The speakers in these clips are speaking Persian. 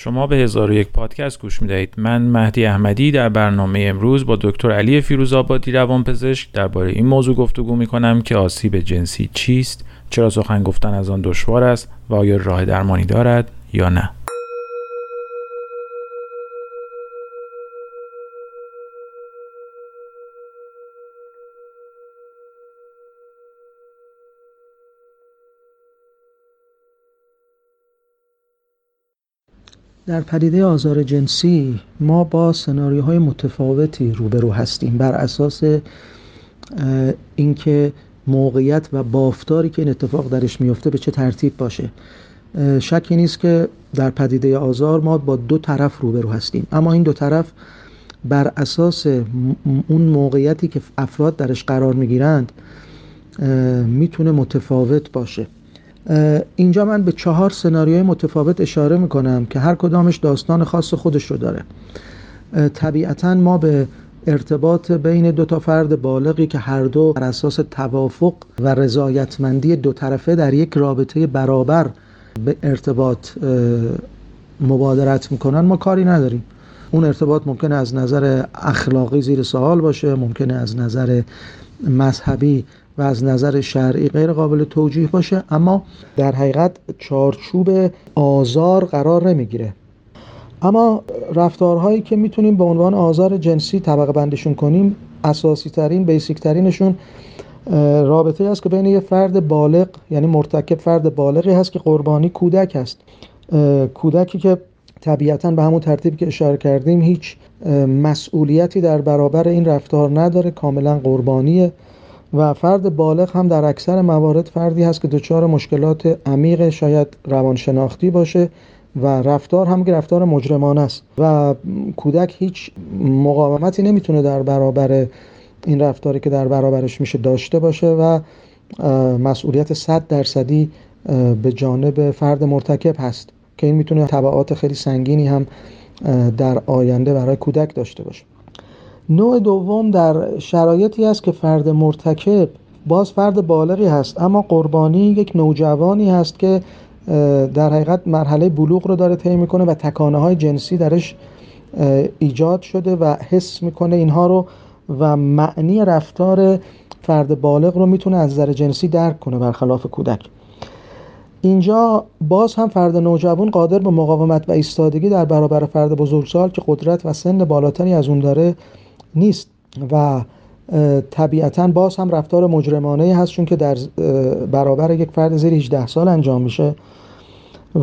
شما به هزار یک پادکست گوش می‌دهید. من مهدی احمدی در برنامه امروز با دکتر علی فیروزآبادی روانپزشک درباره این موضوع گفتگو می کنم که آسیب جنسی چیست؟ چرا سخن گفتن از آن دشوار است و آیا راه درمانی دارد یا نه؟ در پدیده آزار جنسی ما با سناریوهای متفاوتی روبرو هستیم. بر اساس اینکه موقعیت و بافتاری که این اتفاق درش میفته به چه ترتیب باشه. شکی نیست که در پدیده آزار ما با دو طرف روبرو هستیم. اما این دو طرف بر اساس اون موقعیتی که افراد درش قرار می‌گیرند می‌تونه متفاوت باشه. اینجا من به چهار سناریوی متفاوت اشاره می‌کنم که هر کدامش داستان خاص خودش رو داره. طبیعتا ما به ارتباط بین دو تا فرد بالغی که هر دو بر اساس توافق و رضایتمندی دو طرفه در یک رابطه برابر به ارتباط مبادرت می‌کنن ما کاری نداریم. اون ارتباط ممکنه از نظر اخلاقی زیر سوال باشه ممکنه از نظر مذهبی و از نظر شرعی غیر قابل توجیه باشه اما در حقیقت چارچوب آزار قرار نمی‌گیره. اما رفتارهایی که می‌تونیم به عنوان آزار جنسی طبقه بندشون کنیم اساسی ترین بیسیک ترینشون رابطه است که بین یه فرد بالغ یعنی مرتکب فرد بالغی هست که قربانی کودک هست کودکی که طبیعتا به همون ترتیبی که اشاره کردیم هیچ مسئولیتی در برابر این رفتار نداره کاملا قربانیه. و فرد بالغ هم در اکثر موارد فردی هست که دچار مشکلات عمیق شاید روانشناختی باشه و رفتار هم که رفتار مجرمانه است. و کودک هیچ مقاومتی نمی‌تونه در برابر این رفتاری که در برابرش میشه داشته باشه و مسئولیت صد درصدی به جانب فرد مرتکب هست که این می‌تونه تبعات خیلی سنگینی هم در آینده برای کودک داشته باشه. نوع دوم در شرایطی است که فرد مرتکب باز فرد بالغی هست اما قربانی یک نوجوانی هست که در حقیقت مرحله بلوغ رو داره طی می‌کنه و تکانه های جنسی درش ایجاد شده و حس می‌کنه اینها رو و معنی رفتار فرد بالغ رو می‌تونه از نظر جنسی درک کنه برخلاف کودک. اینجا باز هم فرد نوجوان قادر به مقاومت و ایستادگی در برابر فرد بزرگسال که قدرت و سن بالاتری از اون داره نیست و طبیعتا باز هم رفتار مجرمانه هست چون که در برابر یک فرد زیر 18 سال انجام میشه.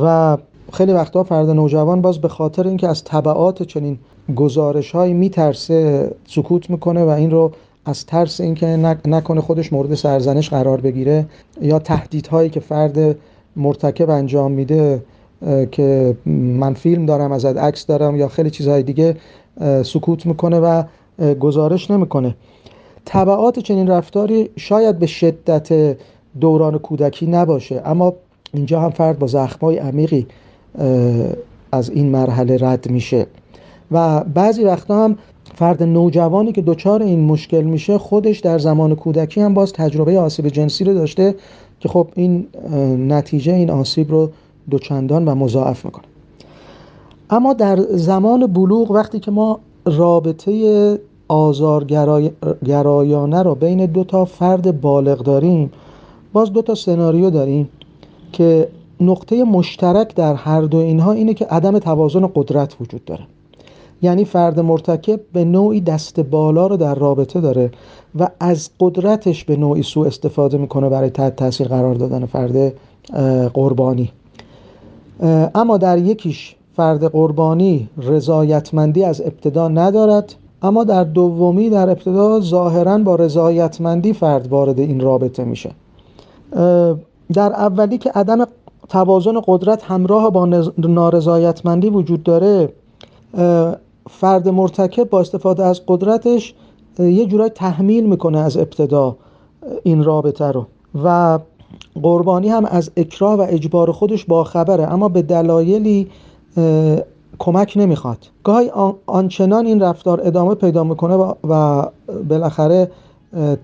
و خیلی وقتا فرد نوجوان باز به خاطر اینکه از طبعات چنین گزارش های میترسه سکوت می‌کنه و این رو از ترس اینکه نکنه خودش مورد سرزنش قرار بگیره یا تهدیدهایی که فرد مرتکب انجام میده که من فیلم دارم ازت عکس دارم یا خیلی چیزهای دیگه سکوت می‌کنه و گزارش نمی‌کنه. طبعات چنین رفتاری شاید به شدت دوران کودکی نباشه اما اینجا هم فرد با زخمای عمیقی از این مرحله رد میشه. و بعضی وقتا هم فرد نوجوانی که دچار این مشکل میشه خودش در زمان کودکی هم باز تجربه آسیب جنسی رو داشته که خب این نتیجه این آسیب رو دوچندان و مضاعف می‌کنه. اما در زمان بلوغ وقتی که ما رابطه آزارگرایانه رو بین دو تا فرد بالغ داریم. باز دو تا سناریو داریم که نقطه مشترک در هر دو اینها اینه که عدم توازن قدرت وجود داره. یعنی فرد مرتکب به نوعی دست بالا رو در رابطه داره و از قدرتش به نوعی سوء استفاده می‌کنه برای تحت تاثیر قرار دادن فرد قربانی. اما در یکیش فرد قربانی رضایتمندی از ابتدا ندارد اما در دومی در ابتدا ظاهرا با رضایتمندی فرد وارد این رابطه میشه. در اولی که عدم توازن قدرت همراه با نارضایتمندی وجود داره فرد مرتکب با استفاده از قدرتش یه جورای تحمیل می‌کنه از ابتدا این رابطه رو. و قربانی هم از اکراه و اجبار خودش با خبره اما به دلایلی کمک نمی‌خواد. گاهی آنچنان این رفتار ادامه پیدا می‌کنه و بالاخره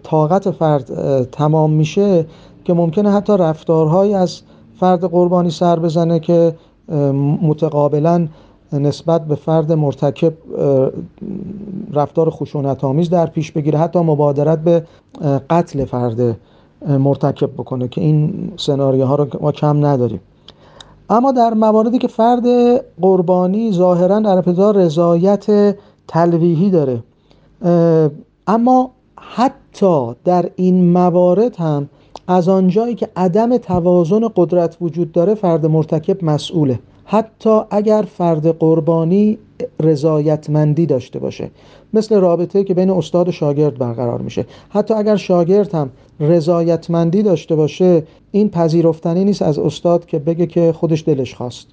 طاقت فرد تمام میشه که ممکنه حتی رفتارهایی از فرد قربانی سر بزنه که متقابلا نسبت به فرد مرتکب رفتار خشونت آمیز در پیش بگیره حتی مبادرت به قتل فرد مرتکب بکنه که این سناریوها رو ما کم نداریم. اما در مواردی که فرد قربانی ظاهرا در ابتدا رضایت تلویحی داره. اما حتی در این موارد هم از آنجایی که عدم توازن قدرت وجود داره فرد مرتکب مسئوله. حتی اگر فرد قربانی رضایتمندی داشته باشه. مثل رابطه که بین استاد و شاگرد برقرار میشه. حتی اگر شاگرد هم رضایتمندی داشته باشه این پذیرفتنی نیست از استاد که بگه که خودش دلش خواست.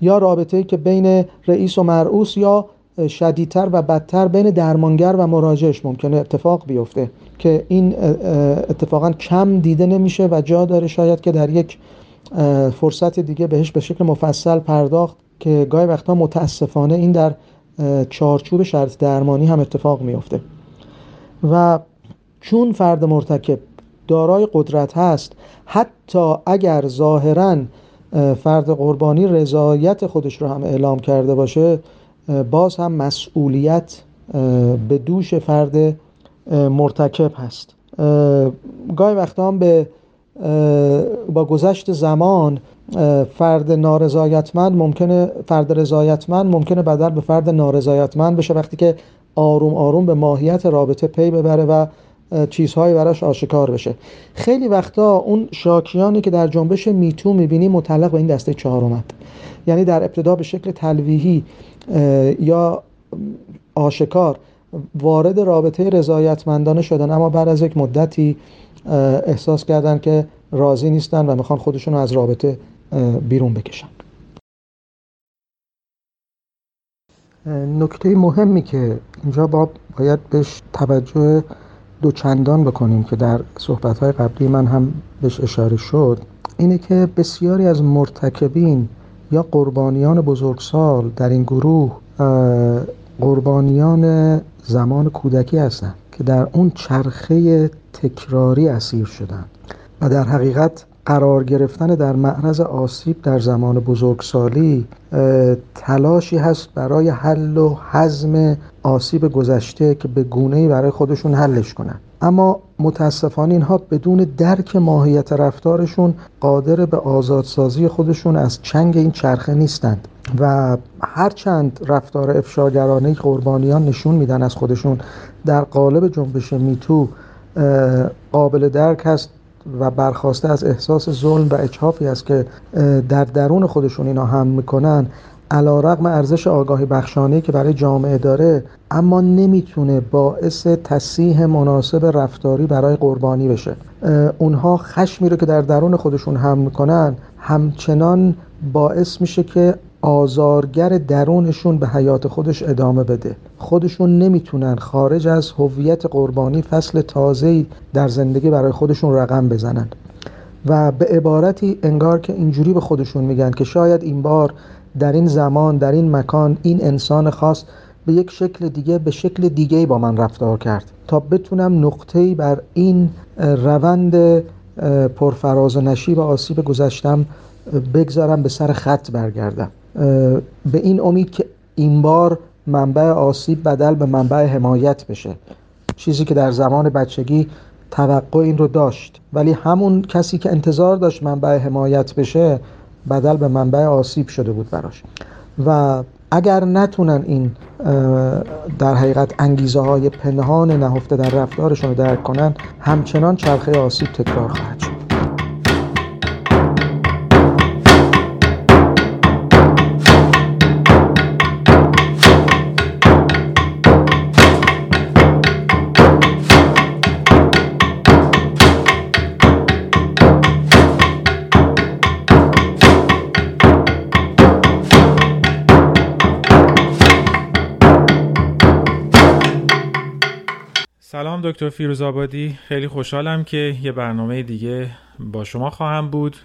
یا رابطه که بین رئیس و مرعوس یا شدیدتر و بدتر بین درمانگر و مراجعش ممکنه اتفاق بیفته که این اتفاقا کم دیده نمیشه و جا داره شاید که در یک فرصت دیگه بهش به شکل مفصل پرداخت که گاهی وقتا متاسفانه این در چارچوب شرط درمانی هم اتفاق میفته و چون فرد مرتکب دارای قدرت هست حتی اگر ظاهرا فرد قربانی رضایت خودش رو هم اعلام کرده باشه باز هم مسئولیت به دوش فرد مرتکب هست. گاهی وقتا هم به با گذشت زمان فرد نارضایتمند ممکنه فرد رضایتمند ممکنه بدل به فرد نارضایتمند بشه وقتی که آروم آروم به ماهیت رابطه پی ببره و چیزهایی براش آشکار بشه. خیلی وقتا اون شاکیانی که در جنبش میتو می‌بینی متعلق به این دسته چهارمند. یعنی در ابتدا به شکل تلویحی یا آشکار وارد رابطه رضایتمندانه شدن. اما بعد از یک مدتی احساس کردن که راضی نیستن و می‌خوان خودشون رو از رابطه بیرون بکشن. نکته مهمی که اینجا با باید بهش توجه دوچندان بکنیم که در صحبتهای قبلی من هم بهش اشاره شد اینه که بسیاری از مرتکبین یا قربانیان بزرگسال در این گروه قربانیان زمان کودکی هستند که در اون چرخه تکراری اسیر شدند و در حقیقت قرار گرفتن در معرض آسیب در زمان بزرگسالی تلاشی هست برای حل و حزم آسیب گذشته که به گونه برای خودشون حلش کنن. اما متاسفانه اینها بدون درک ماهیت رفتارشون قادر به آزادسازی خودشون از چنگ این چرخه نیستند و هرچند رفتار افشاگرانه قربانیان نشون میدن از خودشون در قالب جنبش میتو قابل درک هست و برخواسته از احساس ظلم و اچافی است که در درون خودشون اینا هم می‌کنن علا رقم ارزش آگاهی بخشانه که برای جامعه داره اما نمی‌تونه باعث تصیح مناسب رفتاری برای قربانی بشه. اونها خشمی رو که در درون خودشون هم می‌کنن همچنان باعث میشه که آزارگر درونشون به حیات خودش ادامه بده. خودشون نمی‌تونن خارج از هویت قربانی فصل تازه‌ای در زندگی برای خودشون رقم بزنن. و به عبارتی انگار که اینجوری به خودشون میگن که شاید این بار در این زمان در این مکان این انسان خاص به یک شکل دیگه به شکل دیگه با من رفتار کرد تا بتونم نقطه‌ای بر این روند پرفراز و نشیب آسیب گذشتم بگذارم به سر خط برگردم. به این امید که این بار منبع آسیب بدل به منبع حمایت بشه. چیزی که در زمان بچگی توقع این رو داشت. ولی همون کسی که انتظار داشت منبع حمایت بشه بدل به منبع آسیب شده بود براش. و اگر نتونن این در حقیقت انگیزه های پنهان نهفته در رفتارشون رو درک کنن همچنان چرخه آسیب تکرار خواهد شد. دکتر فیروز آبادی خیلی خوشحالم که یه برنامه دیگه با شما خواهم بود.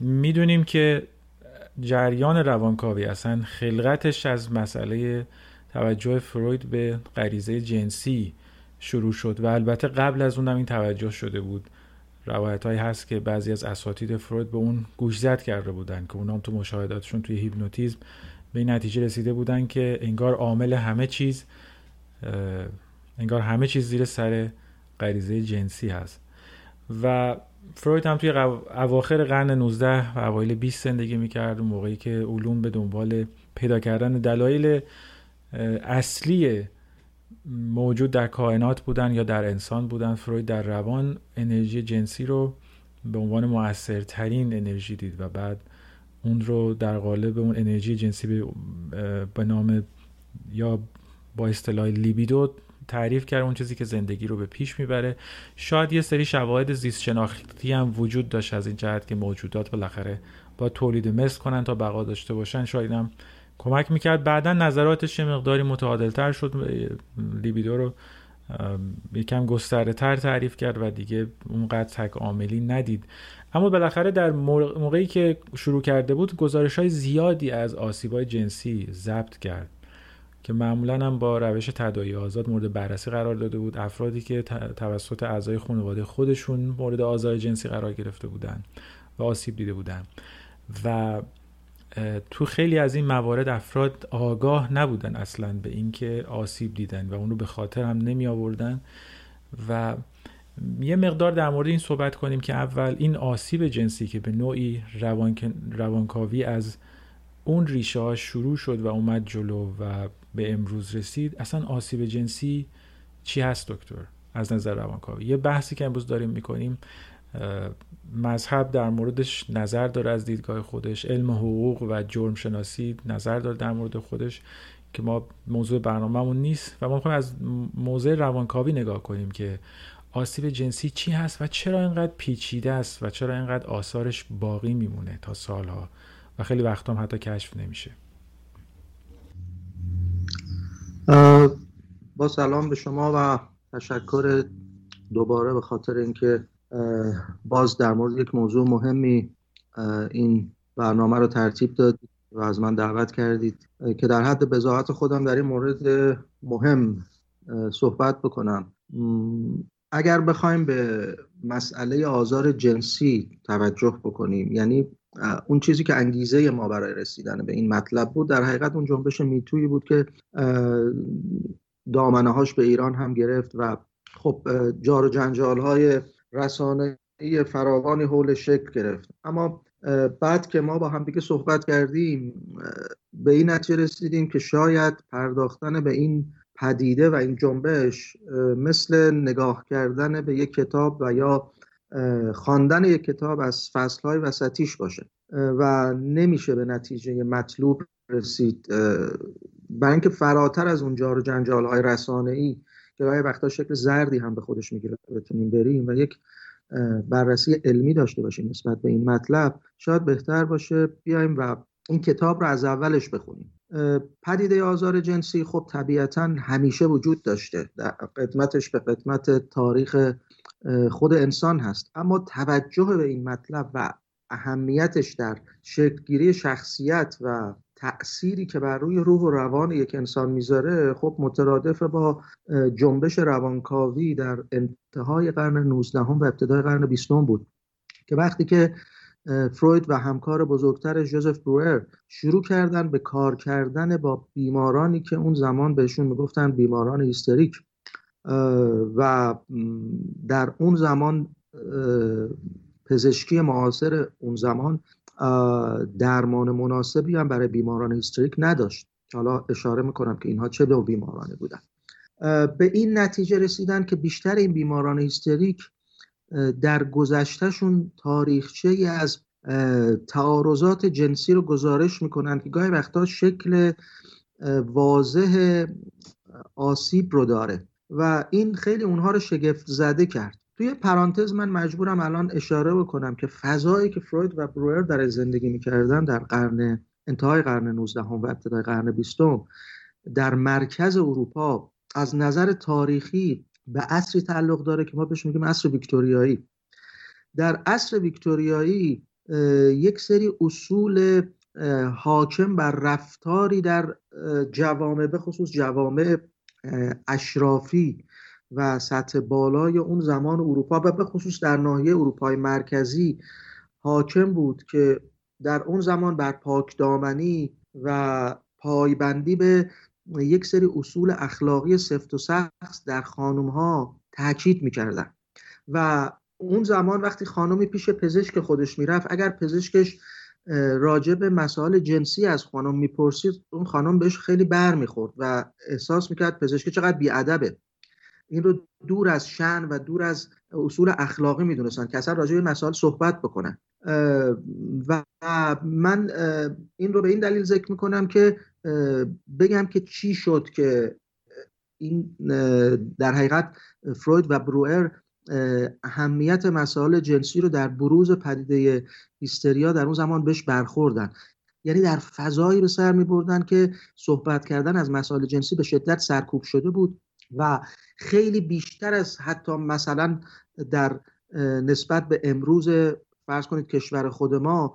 می‌دونیم که جریان روانکاوی اصلا خلقتش از مسئله توجه فروید به غریزه جنسی شروع شد و البته قبل از اونم این توجه شده بود. روایت هایی هست که بعضی از اساتید فروید به اون گوشزد کرده بودن که اونام تو مشاهداتشون توی هیپنوتیزم به این نتیجه رسیده بودن که انگار عامل همه چیز انگار همه چیز زیر سر غریزه جنسی هست. و فروید هم توی اواخر قرن 19 و اوایل 20 زندگی می‌کرد موقعی که علوم به دنبال پیدا کردن دلایل اصلی موجود در کائنات بودن یا در انسان بودن. فروید در روان انرژی جنسی رو به عنوان موثرترین انرژی دید و بعد اون رو در قالب اون انرژی جنسی به نام یا با اصطلاح لیبیدو تعریف کرد اون چیزی که زندگی رو به پیش می‌بره. شاید یه سری شواهد زیست شناختی هم وجود داشت از این جهت که موجودات بالاخره با تولید مثل کنن تا بقا داشته باشن. شاید هم کمک می‌کرد. بعدا نظراتش یه مقداری متعادلتر شد. لیبیدو رو یکم گسترده تر تعریف کرد و دیگه اونقدر تک عاملی ندید. اما بالاخره در موقعی که شروع کرده بود گزارش های زیادی از آسیب های جنسی ضبط کرد. که معمولا هم با روش تدایی آزاد مورد بررسی قرار داده بود. افرادی که توسط اعضای خانواده خودشون مورد آزار جنسی قرار گرفته بودن و آسیب دیده بودن. و تو خیلی از این موارد افراد آگاه نبودن اصلا به اینکه آسیب دیدن و اون رو به خاطر هم نمی آوردن. و یه مقدار در مورد این صحبت کنیم که اول این آسیب جنسی که به نوعی روانکاوی از اون ریشه ها شروع شد و اومد جلو و به امروز رسید. اصلا آسیب جنسی چی هست دکتر؟ از نظر روانکاوی. یه بحثی که امروز داریم می‌کنیم مذهب در موردش نظر داره از دیدگاه خودش علم حقوق و جرم شناسی نظر داره در مورد خودش که ما موضوع برنامهمون نیست. و ما می‌خوایم از موضوع روانکاوی نگاه کنیم که آسیب جنسی چی هست و چرا اینقدر پیچیده است و چرا اینقدر آثارش باقی میمونه تا سالها. و خیلی وقت هم حتی کشف نمیشه. با سلام به شما و تشکر دوباره به خاطر اینکه باز در مورد یک موضوع مهمی این برنامه رو ترتیب دادید و از من دعوت کردید که در حد بزاعت خودم در این مورد مهم صحبت بکنم. اگر بخوایم به مسئله آزار جنسی توجه بکنیم یعنی اون چیزی که انگیزه ما برای رسیدن به این مطلب بود در حقیقت اون جنبش میتویی بود که دامنه هاش به ایران هم گرفت و خب جار و جنجال های رسانه فراوانی حول شکل گرفت. اما بعد که ما با هم دیگه صحبت کردیم به این نتیجه رسیدیم که شاید پرداختن به این پدیده و این جنبش مثل نگاه کردن به یک کتاب و یا خواندن یک کتاب از فصلهای وسطیش باشه. و نمیشه به نتیجه مطلوب رسید. برای اینکه فراتر از اون جار و جنجال های رسانه ای که گاهی وقتا شکل زردی هم به خودش می‌گیره بتونیم بریم و یک بررسی علمی داشته باشیم نسبت به این مطلب شاید بهتر باشه بیایم و این کتاب رو از اولش بخونیم. پدیده آزار جنسی خب طبیعتا همیشه وجود داشته. در قدمتش به قدمت تاریخ خود انسان هست. اما توجه به این مطلب و اهمیتش در شکلگیری شخصیت و تأثیری که بر روی روح و روان یک انسان می‌ذاره خب مترادف با جنبش روانکاوی در انتهای قرن 19 و ابتدای قرن 20 بود. که وقتی که فروید و همکار بزرگتر جوزف بروئر شروع کردن به کار کردن با بیمارانی که اون زمان بهشون می‌گفتن بیماران هیستریک و در اون زمان پزشکی معاصر اون زمان درمان مناسبی هم برای بیماران هیستریک نداشت. حالا اشاره می‌کنم که اینها چه نوع بیمارانی بودن. به این نتیجه رسیدن که بیشتر این بیماران هیستریک در گذشتهشون تاریخچه از تعارضات جنسی رو گزارش می‌کنن که گاهی وقتا شکل واضح آسیب رو داره. و این خیلی اونها رو شگفت زده کرد. توی پرانتز من مجبورم الان اشاره بکنم که فضایی که فروید و بروئر در زندگی می‌کردن در قرن انتهای قرن 19 و ابتدای قرن 20 در مرکز اروپا از نظر تاریخی به عصری تعلق داره که ما بهش میگیم عصر ویکتوریایی. در عصر ویکتوریایی یک سری اصول حاکم بر رفتاری در جوامع به خصوص جوامع اشرافی و سطح بالای اون زمان اروپا و به خصوص در ناحیه اروپای مرکزی حاکم بود که در اون زمان بر پاکدامنی و پایبندی به یک سری اصول اخلاقی سفت و سخت در خانم ها تاکید می‌کردن. و اون زمان وقتی خانمی پیش پزشک خودش می‌رفت اگر پزشکش راجع به مسائل جنسی از خانم می‌پرسید اون خانم بهش خیلی بر می‌خورد و احساس می‌کرد پزشک چقدر بیادبه. این رو دور از شن و دور از اصول اخلاقی می‌دونستن که اصلا راجع به مسائل صحبت بکنن. و من این رو به این دلیل ذکر می‌کنم که بگم که چی شد که این در حقیقت فروید و بروئر اهمیت مسائل جنسی رو در بروز پدیده هیستریا در اون زمان بهش برخوردن. یعنی در فضایی به سر می بردن که صحبت کردن از مسائل جنسی به شدت سرکوب شده بود و خیلی بیشتر از حتی مثلا در نسبت به امروز فرض کنید کشور خود ما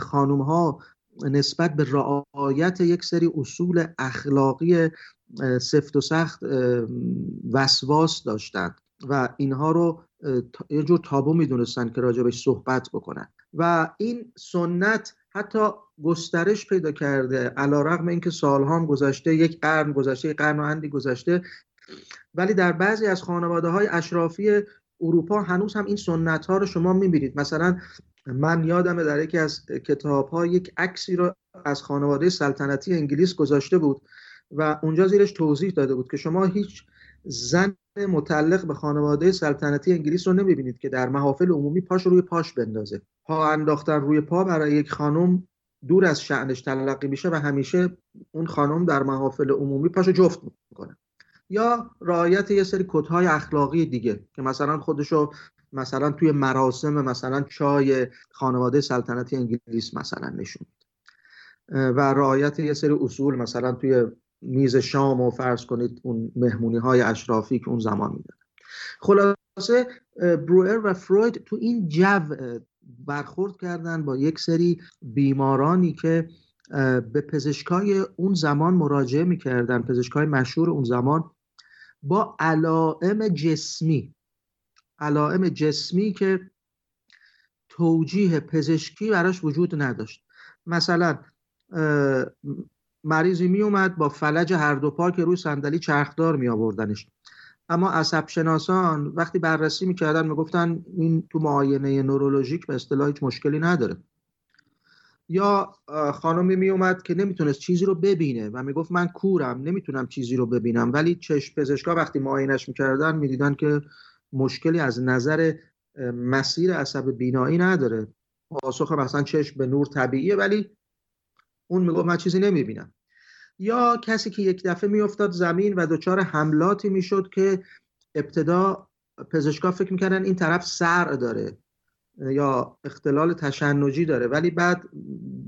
خانوم ها نسبت به رعایت یک سری اصول اخلاقی سفت و سخت وسواس داشتند. و اینها رو یه جور تابو می‌دونستن که راجبش صحبت بکنن. و این سنت حتی گسترش پیدا کرده علا رقم اینکه سالها هم گذشته یک قرن گذشته یک قرن و گذشته ولی در بعضی از خانواده های اشرافی اروپا هنوز هم این سنت ها رو شما می‌بینید. مثلا من یادم در یکی از کتاب ها یک عکسی رو از خانواده سلطنتی انگلیس گذاشته بود و اونجا زیرش توضیح داده بود که شما هیچ زن متعلق به خانواده سلطنتی انگلیس رو نمی‌بینید که در محافل عمومی پاش روی پاش بندازه. پا انداختن روی پا برای یک خانم دور از شعنش تلقی میشه و همیشه اون خانم در محافل عمومی پاشو جفت می‌کنه. یا رعایت یه سری کدهای اخلاقی دیگه که مثلا خودشو مثلا توی مراسم مثلا چای خانواده سلطنتی انگلیس مثلا نشون و رعایت یه سری اصول مثلا توی میز شام و فرض کنید اون مهمونی های اشرافی که اون زمان میدن خلاصه بروئر و فروید تو این جو برخورد کردن با یک سری بیمارانی که به پزشکای اون زمان مراجعه می‌کردن پزشکای مشهور اون زمان با علائم جسمی. علائم جسمی که توجیه پزشکی براش وجود نداشت. مثلا مریضی می اومد با فلج هر دو پا که روی صندلی چرخدار می آوردنش اما عصب شناسان وقتی بررسی می‌کردن می‌گفتن این تو معاینه نورولوژیک به اصطلاح هیچ مشکلی نداره. یا خانمی می اومد که نمی‌تونست چیزی رو ببینه و می‌گفت من کورم نمی‌تونم چیزی رو ببینم. ولی چشم پزشکا وقتی معاینش می‌کردن می‌دیدن که مشکلی از نظر مسیر عصب بینایی نداره. پاسخ مثلا چشم به نور طبیعیه ولی اون می‌گفت من چیزی نمی‌بینم. یا کسی که یک دفعه میافتاد زمین و دچار حملاتی می‌شد که ابتدا پزشکا فکر می‌کردن این طرف سر داره یا اختلال تشنجی داره ولی بعد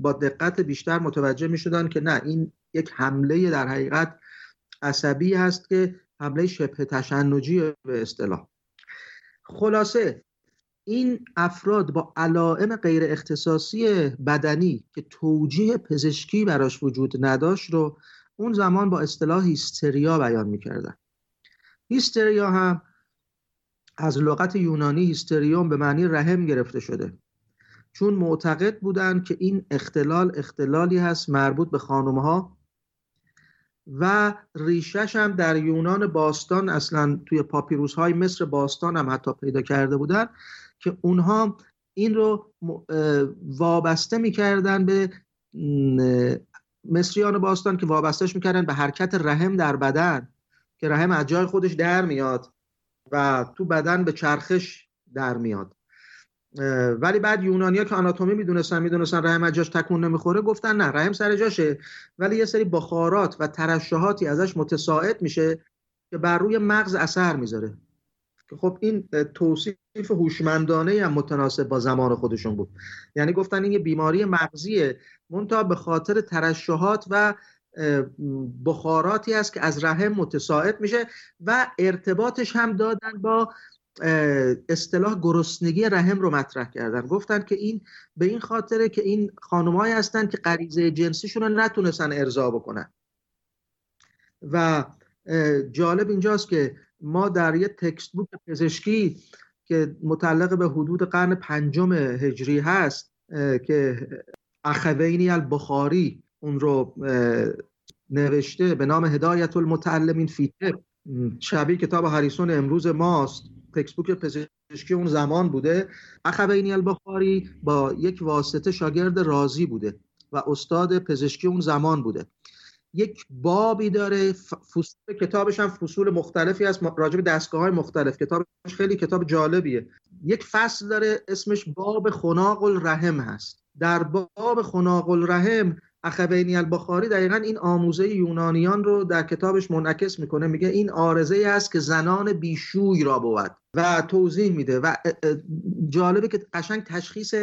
با دقت بیشتر متوجه می‌شدن که نه این یک حمله در حقیقت عصبی هست که حمله شبه تشنجی به اصطلاح. خلاصه این افراد با علائم غیر اختصاصی بدنی که توجیه پزشکی براش وجود نداشت رو اون زمان با اصطلاح هیستریا بیان می‌کردن. هیستریا هم از لغت یونانی هیستریوم به معنی رحم گرفته شده. چون معتقد بودند که این اختلال اختلالی هست مربوط به خانم ها و ریشش هم در یونان باستان اصلا توی پاپیروس های مصر باستان هم حتی پیدا کرده بودن که اونها این رو وابسته می‌کردن به مصریان باستان که وابستهش می‌کردن به حرکت رحم در بدن که رحم از جای خودش در میاد و تو بدن به چرخش در میاد. ولی بعد یونانیا که آناتومی می‌دونستن می‌دونستن رحم از جاش تکون نمی‌خوره گفتن نه رحم سر جاشه. ولی یه سری بخارات و ترشحاتی ازش متساعد میشه که بر روی مغز اثر می‌ذاره. خب این توصیف هوشمندانه هم متناسب با زمان خودشون بود. یعنی گفتن این یه بیماری مغزیه. منتها به خاطر ترشحات و بخاراتی است که از رحم متساعد میشه و ارتباطش هم دادن با اصطلاح گرسنگی رحم رو مطرح کردن. گفتن که این به این خاطره که این خانمایی هستن که غریزه جنسیشون رو نتونستن ارضا بکنن. و جالب اینجاست که ما در یه تکست بوک پزشکی که متعلق به حدود قرن پنجم هجری هست که اخوینی البخاری اون رو نوشته به نام هدایت المتعلمین فی شبیه کتاب هریسون امروز ماست. تکسبوک پزشکی اون زمان بوده. اخوینی البخاری با یک واسطه شاگرد رازی بوده و استاد پزشکی اون زمان بوده. یک بابی داره فصول کتابش هم فصول مختلفی از راجع به دستگاه های مختلف. کتابش خیلی کتاب جالبیه. یک فصل داره اسمش باب خناق الرحم هست. در باب خناق الرحم اخوینی البخاری دقیقا این آموزه یونانیان رو در کتابش منعکس می‌کنه. میگه این آرزه است که زنان بیشوی را بود و توضیح میده و جالبه که قشنگ تشخیص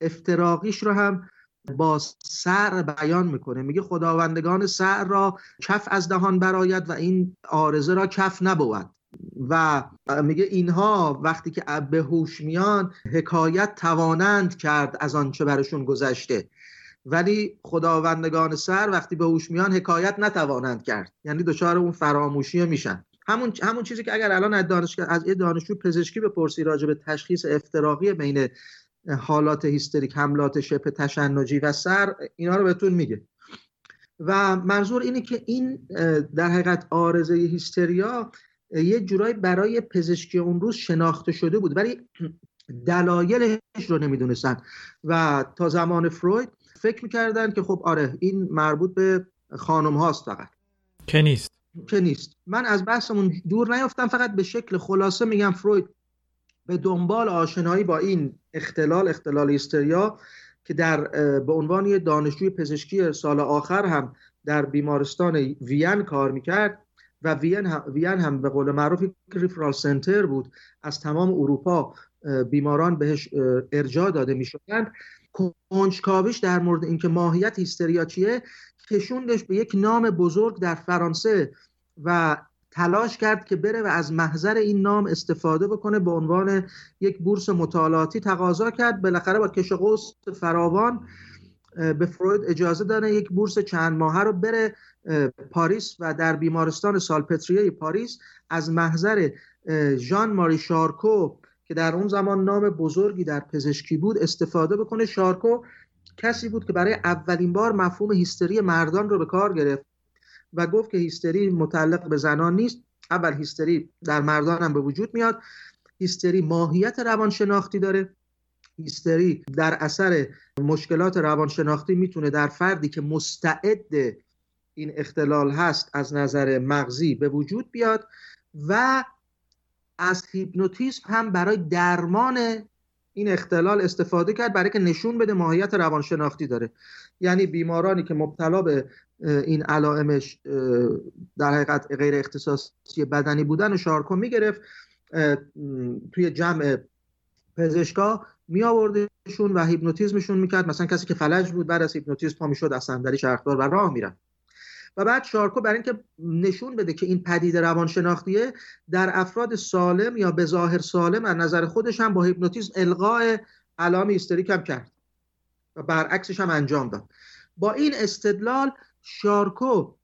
افتراقیش رو هم با سر بیان می‌کنه. میگه خداوندگان سر را کف از دهان براید و این آرزه را کف نبود. و میگه اینها وقتی که به هوش میان حکایت توانند کرد از آنچه برشون گذشته. ولی خداوندگان سر وقتی به هوش میان حکایت نتوانند کرد. یعنی دچار اون فراموشی میشن. همون همون چیزی که اگر الان از دانش از دانشجو پزشکی بپرسی راجع به تشخیص افتراقی بین حالات هیستریک حملات شبه تشنجی و سر اینا رو بهتون میگه. و منظور اینه که این در حقیقت آرزه هیستریا یه جورایی برای پزشکی اون روز شناخته شده بود ولی دلایلش رو نمی‌دونستن. و تا زمان فروید فکر می‌کردن که خب آره این مربوط به خانم هاست فقط. که نیست. که نیست. من از بحثمون دور نیافتم فقط به شکل خلاصه میگم فروید به دنبال آشنایی با این اختلال اختلال هیستریا که در به عنوان یه دانشجوی پزشکی سال آخر هم در بیمارستان وین کار می‌کرد و وین هم, وین هم به قول معروف ریفرال سنتر بود. از تمام اروپا بیماران بهش ارجاع داده می‌شدند. کنجکاویش در مورد اینکه ماهیت هیستریا چیه کشوندش به یک نام بزرگ در فرانسه و تلاش کرد که بره و از محضر این نام استفاده بکنه به عنوان یک بورس مطالعاتی تقاضا کرد. بالاخره با کش قوس فراوان به فروید اجازه داره یک بورس چند ماهه رو بره پاریس و در بیمارستان سالپتریه پاریس. از محضر ژان ماری شارکو که در اون زمان نام بزرگی در پزشکی بود استفاده بکنه. شارکو کسی بود که برای اولین بار مفهوم هیستری مردان رو به کار گرفت. و گفت که هیستری متعلق به زنان نیست. اول هیستری در مردان هم به وجود میاد. هیستری ماهیت روانشناختی داره. هیستری در اثر مشکلات روانشناختی می‌تونه در فردی که مستعد این اختلال هست از نظر مغزی به وجود بیاد و از هیپنوتیزم هم برای درمان این اختلال استفاده کرد برای که نشون بده ماهیت روانشناختی داره. یعنی بیمارانی که مبتلا به این علائمش در حقیقت غیر اختصاصی بدنی بودن و شارکو می‌گرفت توی جمع پزشکا می آوردشون و هیپنوتیزمشون می‌کرد. مثلا کسی که فلج بود بعد از هیپنوتیزم پا می‌شد از صندلی چرخدار و راه میرن و بعد شارکو برای اینکه نشون بده که این پدیده روانشناختیه در افراد سالم یا به ظاهر سالم از نظر خودش هم با هیپنوتیزم القاء علائم هیستریک هم کرد و برعکسش هم انجام داد. با این استدلال شارکو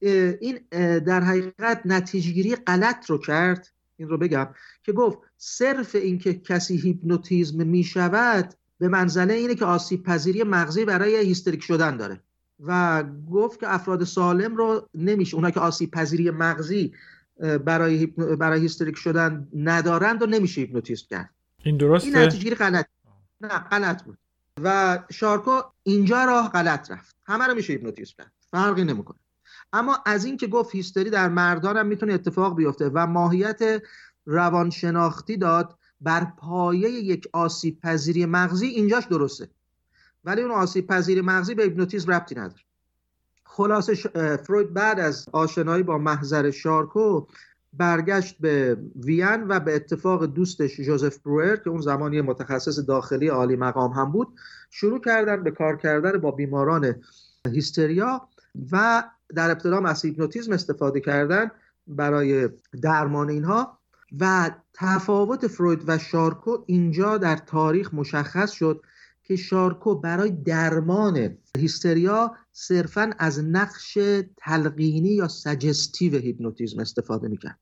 این در حقیقت نتیجگیری غلط رو کرد. این رو بگم که گفت صرف اینکه کسی هیپنوتیزم می شود به منزله اینه که آسیب پذیری مغزی برای هیستریک شدن داره. و گفت که افراد سالم رو نمیشه اونا که آسیب پذیری مغزی برای برای هیستریک شدن ندارند و نمیشه هیپنوتیزم کرد. این درسته؟ این نتیجه غلط. نه غلط بود. و شارکو اینجا راه غلط رفت. همه رو میشه هیپنوتیزم کرد. فرقی نمی‌کنه. اما از این که گفت هیستری در مردان هم می‌تونه اتفاق بیفته و ماهیت روانشناختی داد بر پایه یک آسیب پذیری مغزی اینجاش درسته. ولی اون آسیب پذیری مغزی به هیپنوتیزم ربطی نداره. خلاصه فروید بعد از آشنایی با محضر شارکو برگشت به وین و به اتفاق دوستش جوزف بروئر که اون زمانی متخصص داخلی عالی مقام هم بود شروع کردن به کار کردن با بیماران هیستریا و در ابتدا از هیپنوتیزم استفاده کردن برای درمان اینها و تفاوت فروید و شارکو اینجا در تاریخ مشخص شد که شارکو برای درمان هیستریا صرفا از نقش تلقینی یا suggestive هیپنوتیزم استفاده می‌کرد.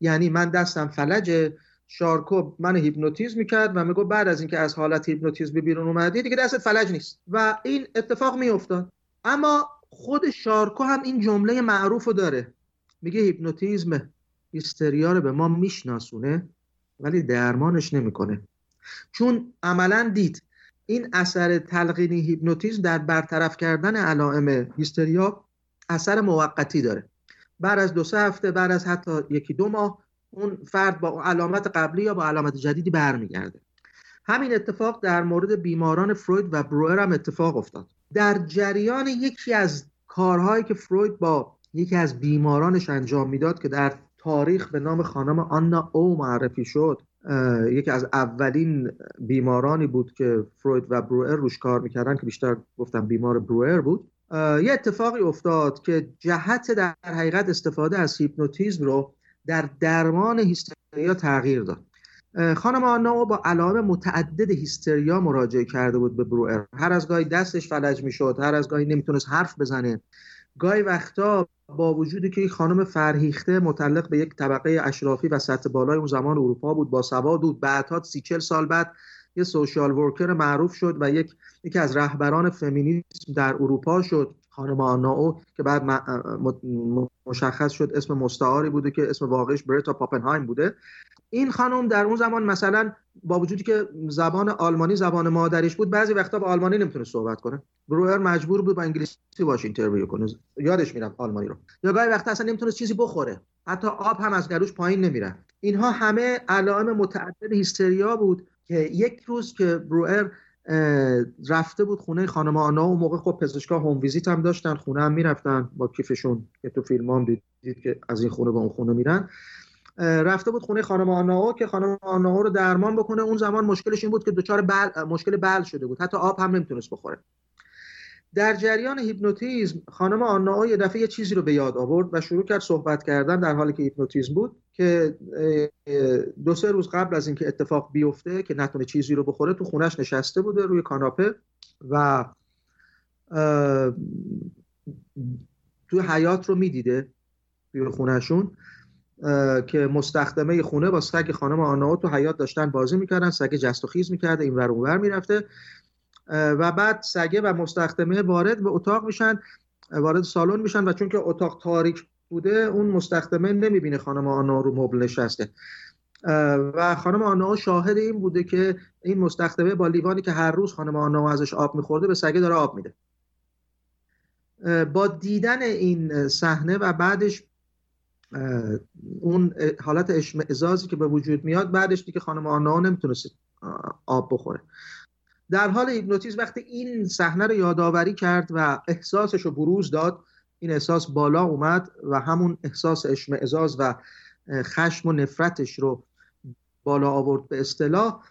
یعنی من دستم فلج شارکو من هیپنوتیزم می‌کرد و می‌گفت بعد از اینکه از حالت هیپنوتیزم بیرون اومدی دیگه دستت فلج نیست. و این اتفاق میافتاد. اما خود شارکو هم این جمله معروف رو داره. میگه هیپنوتیزم هیستریا رو به ما میشناسونه ولی درمانش نمی‌کنه. چون عملا دید این اثر تلقینی هیپنوتیزم در برطرف کردن علائم هیستریا اثر موقتی داره. بعد از دو سه هفته بعد از حتی یکی دو ماه اون فرد با علامت قبلی یا با علامت جدیدی برمیگرده. همین اتفاق در مورد بیماران فروید و بروئر هم اتفاق افتاد. در جریان یکی از کارهایی که فروید با یکی از بیمارانش انجام می‌داد که در تاریخ به نام خانم آنا او معرفی شد یکی از اولین بیمارانی بود که فروید و بروئر روش کار می‌کردن که بیشتر گفتم بیمار بروئر بود. یه اتفاقی افتاد که جهت در حقیقت استفاده از هیپنوتیزم رو در درمان هیستریا تغییر داد. خانم آنا با علائم متعدد هیستریا مراجعه کرده بود به بروئر هر از گاهی دستش فلج می‌شد هر از گاهی نمی‌تونست حرف بزنه. گاهی وقتا با وجودی که خانم فرهیخته متعلق به یک طبقه اشرافی و سطح بالای اون زمان اروپا بود با سواد بود. بعدها سی چل سال بعد یه سوشال ورکر معروف شد و یک یکی از رهبران فمینیسم در اروپا شد. خانم آناو که بعد مشخص شد اسم مستعاری بوده که اسم واقعش برتا پاپنهایم بوده. این خانم در اون زمان مثلا با وجودی که زبان آلمانی زبان مادریش بود بعضی وقتا با آلمانی نمی‌تونه صحبت کنه. بروئر مجبور بود با انگلیسی باش interview کنه. یادش می‌رفت آلمانی رو. یا گاهی وقتا اصلا نمی‌تونه چیزی بخوره. حتی آب هم از گلوش پایین نمیره اینها همه علائم متعدد هیستریا بود که یک روز که بروئر رفته بود خونه خانم آنا. اون موقع خب پزشکا home visit هم داشتن خونه هم می‌رفتن. با کیفشون که تو فیلم هم دیدید که از این خونه به اون خونه میرن. رفته بود خونه خانم آناو که خانم آناو رو درمان بکنه. اون زمان مشکلش این بود که دچار بل مشکل بل شده بود. حتی آب هم نمی‌تونست بخوره. در جریان هیپنوتیزم خانم آناو یه دفعه یه چیزی رو به یاد آورد و شروع کرد صحبت کردن در حالی که هیپنوتیزم بود که دو سه روز قبل از اینکه اتفاق بیفته که نتونه چیزی رو بخوره تو خونش نشسته بوده روی کاناپه و تو حیات رو می‌دیده توی خونهشون که مستخدمه خونه با سگ خانم آناو تو حیات داشتن بازی می‌کردن سگ جست و خیز می‌کرده این ور اونور می‌رفته. و بعد سگه و مستخدمه وارد به اتاق میشن وارد سالن میشن و چون که اتاق تاریک بوده اون مستخدمه نمی‌بینه خانم آنا رو مبل نشسته. و خانم آنا شاهد این بوده که این مستخدمه با لیوانی که هر روز خانم آنا ازش آب میخورده به سگه داره آب میده. با دیدن این صحنه و بعدش اون حالت اشمعزازی که به وجود میاد بعدش دیگه خانم آنا نمی‌تونست آب بخوره. در حال هیپنوتیزم وقتی این صحنه رو یادآوری کرد و احساسش رو بروز داد این احساس بالا اومد و همون احساس اشمعزاز و خشم و نفرتش رو بالا آورد به اصطلاح.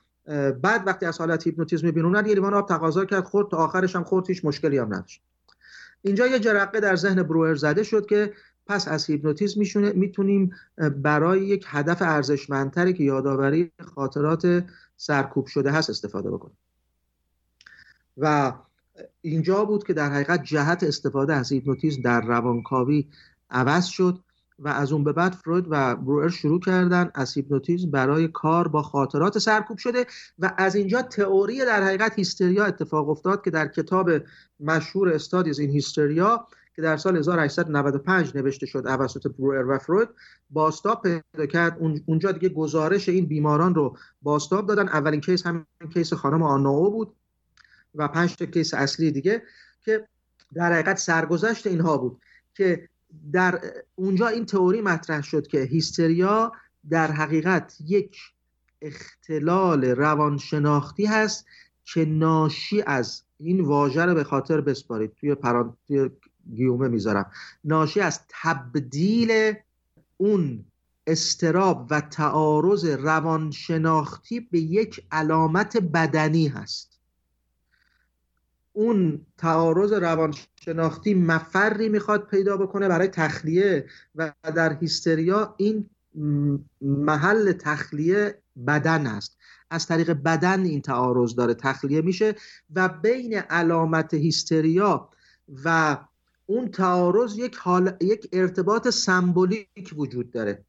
بعد وقتی از حالت هیپنوتیزم بیرون اومد یه آب تقاضا کرد خورد تا آخرش هم خورد هیچ مشکلی هم نداشت. اینجا یه جرقه در ذهن بروئر زده شد که پس از هیپنوتیزم می‌تونیم برای یک هدف ارزشمندتری که یادآوری خاطرات سرکوب شده هست استفاده بکنیم. و اینجا بود که در حقیقت جهت استفاده از هیپنوتیزم در روانکاوی عوض شد و از اون به بعد فروید و بروئر شروع کردن از هیپنوتیزم برای کار با خاطرات سرکوب شده و از اینجا تئوری در حقیقت هیستریا اتفاق افتاد که در کتاب مشهور Studies in Hysteria که در سال 1895 نوشته شد توسط بروئر و فروید بازتاب پیدا کرد. اونجا دیگه گزارش این بیماران رو بازتاب دادن. اولین case همین case خانم آنا او بود. و پنج تا case اصلی دیگه که در حقیقت سرگذشت اینها بود که در اونجا این تئوری مطرح شد که هیستریا در حقیقت یک اختلال روانشناختی هست که ناشی از این واژه رو به خاطر بسپارید. توی پرانتی گیومه می‌ذارم. ناشی از تبدیل اون استراب و تعارض روانشناختی به یک علامت بدنی هست. اون تعارض روانشناختی مفری می‌خواد پیدا بکنه برای تخلیه و در هیستریا این محل تخلیه بدن است. از طریق بدن این تعارض داره تخلیه میشه و بین علامت هیستریا و اون تعارض یک, حال، یک ارتباط سمبولیک وجود داره.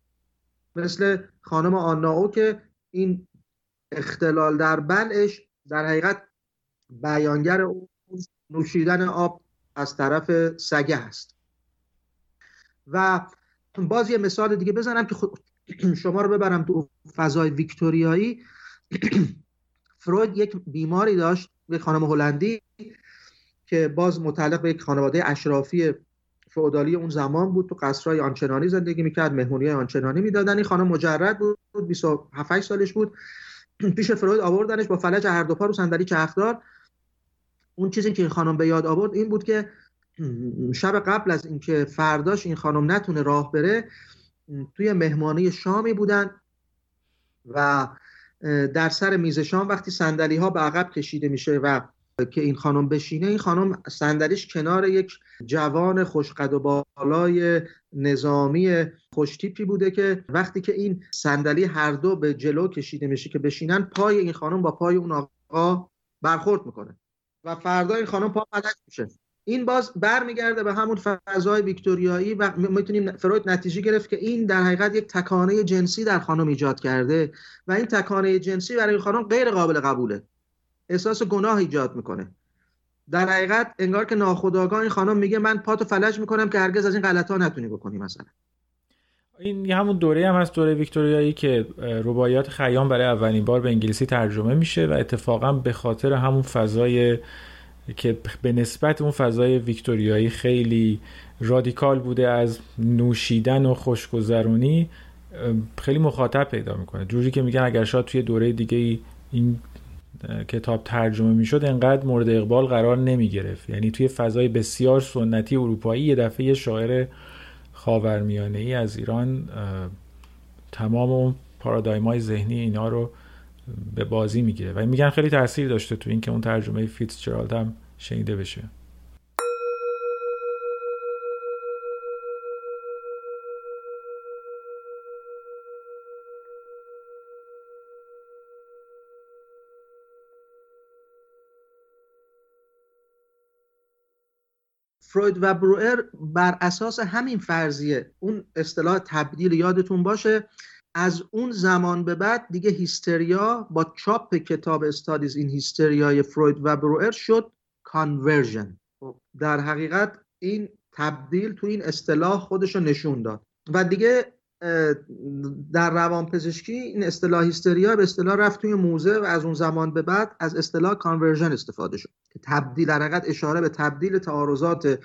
مثل خانم آناو که این اختلال در بلعش در حقیقت بیانگر نوشیدن آب از طرف سگه هست و باز یه مثال دیگه بزنم که شما رو ببرم تو فضای ویکتوریایی. فروید یک بیماری داشت یک خانم هلندی که باز متعلق به یک خانواده اشرافی فئودالی اون زمان بود. تو قصرهای آنچنانی زندگی می‌کرد مهمونی آنچنانی می‌دادن. این خانم مجرد بود 27 سالش بود. پیش فروید آوردنش با فلج هر دو پا رو صندلی چرخدار. اون چیزی که این خانم به یاد آورد این بود که شب قبل از اینکه فرداش این خانم نتونه راه بره توی مهمانی شامی بودن و در سر میز شام وقتی صندلی ها به عقب کشیده میشه و که این خانم بشینه این خانم صندلیش کنار یک جوان خوشقد و بالای نظامی خوشتیپی بوده که وقتی که این صندلی هر دو به جلو کشیده میشه که بشینن پای این خانم با پای اون آقا برخورد می‌کنه. و فردا این خانم پا فلج میشه. این باز برمیگرده به همون فضای ویکتوریایی و می‌تونیم فروید نتیجه گرفت که این در حقیقت یک تکانه جنسی در خانم ایجاد کرده و این تکانه جنسی برای این خانم غیر قابل قبوله. احساس گناه ایجاد می‌کنه. در حقیقت انگار که ناخودآگاه این خانم میگه من پاتو فلج می‌کنم که هرگز از این غلط ها نتونی بکنی مثلا. این همون دوره هم هست دوره ویکتوریایی که رباعیات خیام برای اولین بار به انگلیسی ترجمه میشه و اتفاقا به خاطر همون فضای که به نسبت اون فضای ویکتوریایی خیلی رادیکال بوده از نوشیدن و خوشگذرونی خیلی مخاطب پیدا می‌کنه. جوری که میگن اگر شاید توی دوره دیگه این کتاب ترجمه می‌شد انقدر مورد اقبال قرار نمی گرفت یعنی توی فضای بسیار سنتی اروپایی یه دفعه یه شاعر خاورمیانه ای از ایران تمام اون پارادایم های ذهنی اینا رو به بازی می‌گیره. و میگن خیلی تاثیر داشته تو اینکه اون ترجمه فیتزجرالد هم شنیده بشه. فروید و بروئر بر اساس همین فرضیه اون اصطلاح تبدیل یادتون باشه از اون زمان به بعد دیگه هیستریا با چاپ کتاب Studies in Hysteria ی فروید و بروئر شد conversion. در حقیقت این تبدیل تو این اصطلاح خودش رو نشون داد. و دیگه در روان پزشکی این اصطلاح هیستریا به اصطلاح رفت توی موزه و از اون زمان به بعد از اصطلاح conversion استفاده شد که تبدیل حقیقت اشاره به تبدیل تعارضات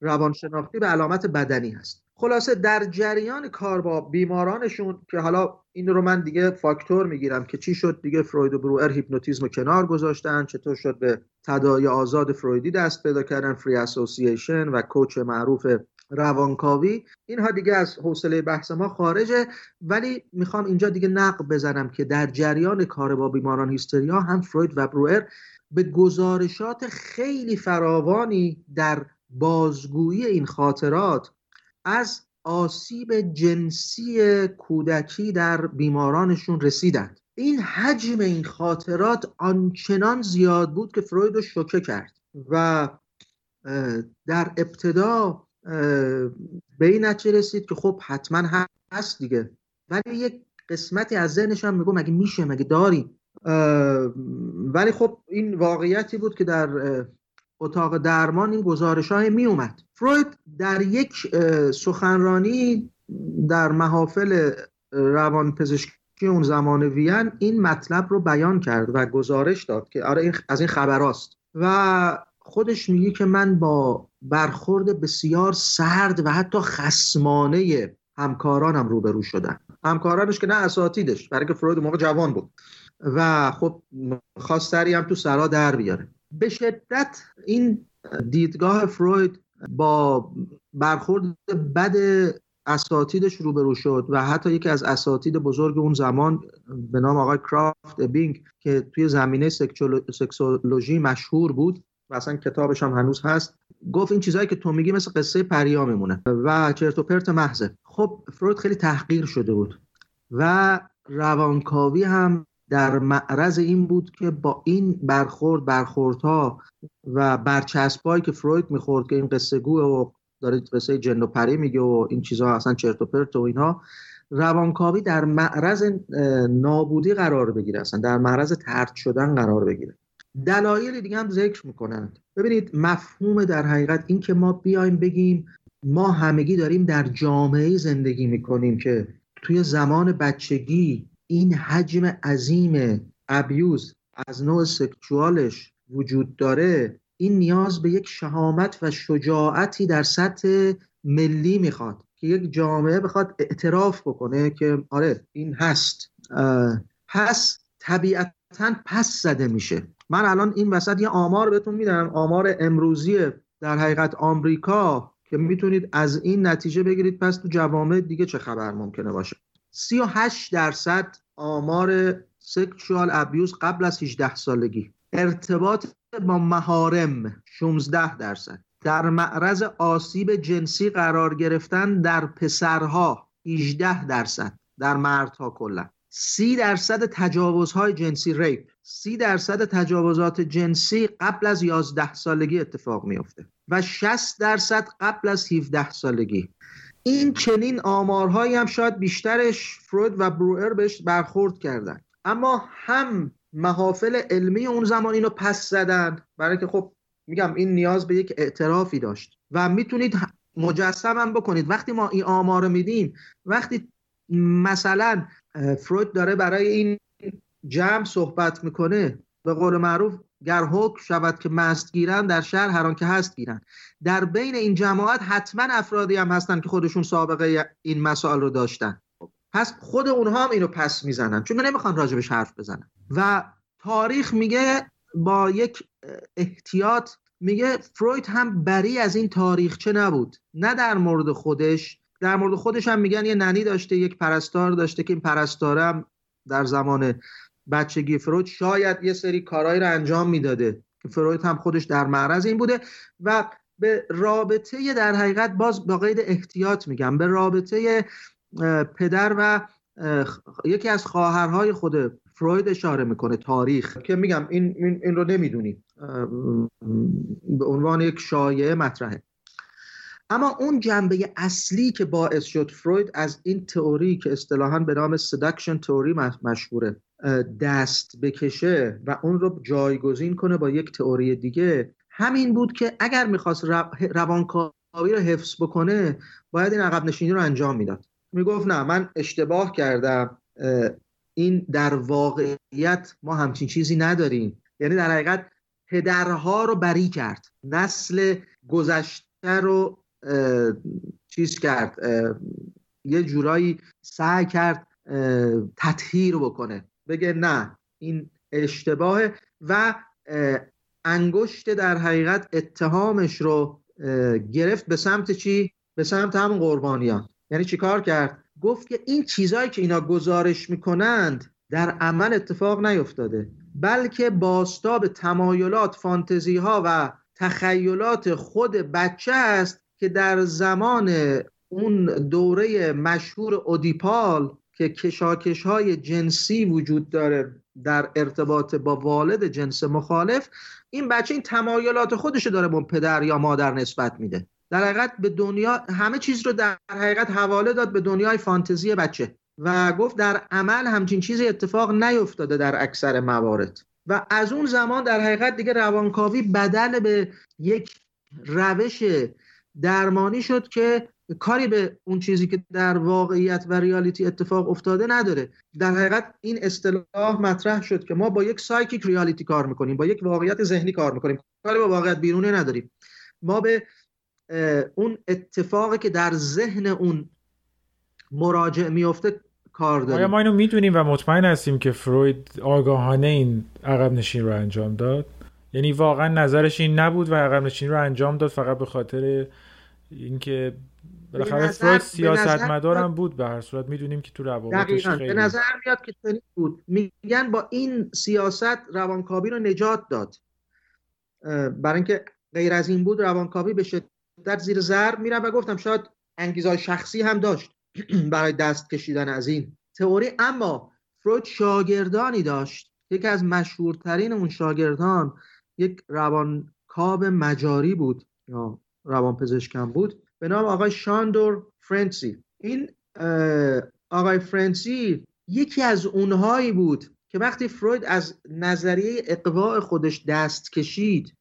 روانشناختی به علامت بدنی هست. خلاصه در جریان کار با بیمارانشون که حالا این رو من دیگه فاکتور می‌گیرم که چی شد؟ دیگه فروید و بروئر هیپنوتیزم کنار گذاشتن چطور شد به تداعی آزاد فرویدی دست پیدا کردن فری اسوسییشن و کوچ معروف روانکاوی. اینها دیگه از حوصله بحث ما خارجه ولی می‌خوام اینجا دیگه نقب بزنم که در جریان کار با بیماران هیستریا هم فروید و بروئر به گزارشات خیلی فراوانی در بازگویی این خاطرات از آسیب جنسی کودکی در بیمارانشون رسیدند. این حجم این خاطرات آنچنان زیاد بود که فروید رو شوکه کرد و در ابتدا به این نتیجه رسید که خب حتما هست دیگه. ولی یک قسمتی از ذهنش هم میگو مگه میشه مگه داریم ولی خب این واقعیتی بود که در اتاق درمان این گزارش های می اومد فروید در یک سخنرانی در محافل روان پزشکی اون زمان وین این مطلب رو بیان کرد و گزارش داد که آره این از این خبراست. و خودش میگه که من با برخورد بسیار سرد و حتی خسمانه همکارانم روبرو شدم همکارانش که نه اساتیدش برای که فروید موقع جوان بود. و خب خواستری هم تو سرا در بیاره. به شدت این دیدگاه فروید با برخورد بد اساتیدش روبرو شد و حتی یکی از اساتید بزرگ اون زمان به نام آقای کرافت بینگ که توی زمینه سکسولوژی مشهور بود و اصلا کتابش هم هنوز هست. گفت این چیزهایی که تو میگی مثل قصه پریا میمونه و چرت و پرت محضه. خب فروید خیلی تحقیر شده بود و روانکاوی هم در معرض این بود که با این برخورد برخوردها و برچسبایی که فروید می‌خورد که این قصه گوه و داره قصه جن و پری میگه و این چیزها اصلا چرت و پرت و اینها روانکاوی در معرض نابودی قرار بگیره اصلا در معرض ترد شدن قرار بگیره. دلایل دیگه هم ذکر می‌کنند. ببینید مفهوم در حقیقت این که ما بیایم بگیم ما همگی داریم در جامعه زندگی می‌کنیم که توی زمان بچگی این حجم عظیم ابیوز از نوع سکشوالش وجود داره این نیاز به یک شهامت و شجاعتی در سطح ملی می‌خواد که یک جامعه بخواد اعتراف بکنه که آره این هست. پس طبیعتا پس زده میشه. من الان این وسط یه آمار بهتون میدم. آمار امروزی در حقیقت آمریکا که می‌تونید از این نتیجه بگیرید. پس تو جوامع دیگه چه خبر ممکنه باشه؟ 38 درصد آمار سکشوال ابیوز قبل از 18 سالگی. ارتباط با مهارم 16 درصد. در معرض آسیب جنسی قرار گرفتن در پسرها 18 درصد. در مردها کلا. سی درصد تجاوزهای جنسی ریپ سی درصد تجاوزات جنسی قبل از 11 سالگی اتفاق میافته و 60 درصد قبل از 17 سالگی. این چنین آمارهایی هم شاید بیشترش فروید و بروئر بهش برخورد کردن اما هم محافل علمی اون زمان اینو پس زدن. برای که خب میگم این نیاز به یک اعترافی داشت. و می‌تونید مجسم هم بکنید. وقتی ما این آمار میدیم وقتی مثلا فروید داره برای این جمع صحبت می‌کنه. به قول معروف گر حکم شود که مست گیرن در شهر هران که هست گیرن در بین این جماعت حتما افرادی هم هستن که خودشون سابقه این مسائل رو داشتن. پس خود اونها هم اینو پس می‌زنن. چون نمی‌خوان راجبش حرف بزنن و تاریخ میگه با یک احتیاط میگه فروید هم بری از این تاریخچه نبود. نه در مورد خودش در مورد خودش هم میگن یه ننی داشته یک پرستار داشته که این پرستارم در زمان بچگی فروید شاید یه سری کارهایی رو انجام می‌داده که فروید هم خودش در معرض این بوده و به رابطه در حقیقت باز با قید احتیاط میگم به رابطه پدر و یکی از خواهرهای خود فروید اشاره می‌کنه تاریخ که میگم این, این, رو نمی‌دونیم به عنوان یک شایعه مطرحه. اما اون جنبه اصلی که باعث شد فروید از این تئوری که اصطلاحا به نام سدکشن تئوری مشهوره دست بکشه و اون رو جایگزین کنه با یک تئوری دیگه همین بود که اگر می‌خواست روانکاوی رو حفظ بکنه باید این عقب نشینی رو انجام می‌داد. می‌گفت نه من اشتباه کردم این در واقعیت ما همچین چیزی نداریم. یعنی در حقیقت پدرها رو بری کرد. نسل گذشته رو چیز کرد یه جورایی سعی کرد تطهیر بکنه بگه نه این اشتباهه و انگشت در حقیقت اتهامش رو گرفت به سمت چی؟ به سمت همون قربانیان یعنی چی کار کرد؟ گفت که این چیزهایی که اینا گزارش می‌کنند در عمل اتفاق نیفتاده بلکه باستاب تمایلات فانتزی ها و تخیلات خود بچه است که در زمان اون دوره مشهور اودیپال که کشاکش های جنسی وجود داره در ارتباط با والد جنس مخالف این بچه این تمایلات خودش داره به پدر یا مادر نسبت میده. در حقیقت به دنیا همه چیز رو در حقیقت حواله داد به دنیای فانتزی بچه و گفت در عمل همچین چیزی اتفاق نیفتاده در اکثر موارد. و از اون زمان در حقیقت دیگه روانکاوی بدل به یک روش درمانی شد که کاری به اون چیزی که در واقعیت و ریالیتی اتفاق افتاده نداره. در حقیقت این اصطلاح مطرح شد که ما با یک سایکیک ریالیتی کار می‌کنیم با یک واقعیت ذهنی کار می‌کنیم. کاری با واقعیت بیرونه نداریم. ما به اون اتفاقی که در ذهن اون مراجع میفته کار داریم. ما اینو می‌دونیم و مطمئن هستیم که فروید آگاهانه این عقب نشین رو انجام داد؟ یعنی واقعا نظرش این نبود و عقب نشین رو انجام داد فقط به خاطر اینکه بالاخره فروید سیاست مدارم بود به هر صورت. می‌دونیم که تو روابطش خیلی به نظر میاد که چنین بود. میگن با این سیاست روانکاوی رو نجات داد. برای اینکه غیر از این بود روانکاوی به شدت زیر ضرب میره و گفتم شاید انگیزهای شخصی هم داشت برای دست کشیدن از این تئوری. اما فروید شاگردانی داشت. یکی از مشهورترین اون شاگردان یک روانکاو مجاری بود یا روان پزشکم بود به نام آقای شاندور فرنزی. این آقای فرنزی یکی از اونهایی بود که وقتی فروید از نظریه اغوای خودش دست کشید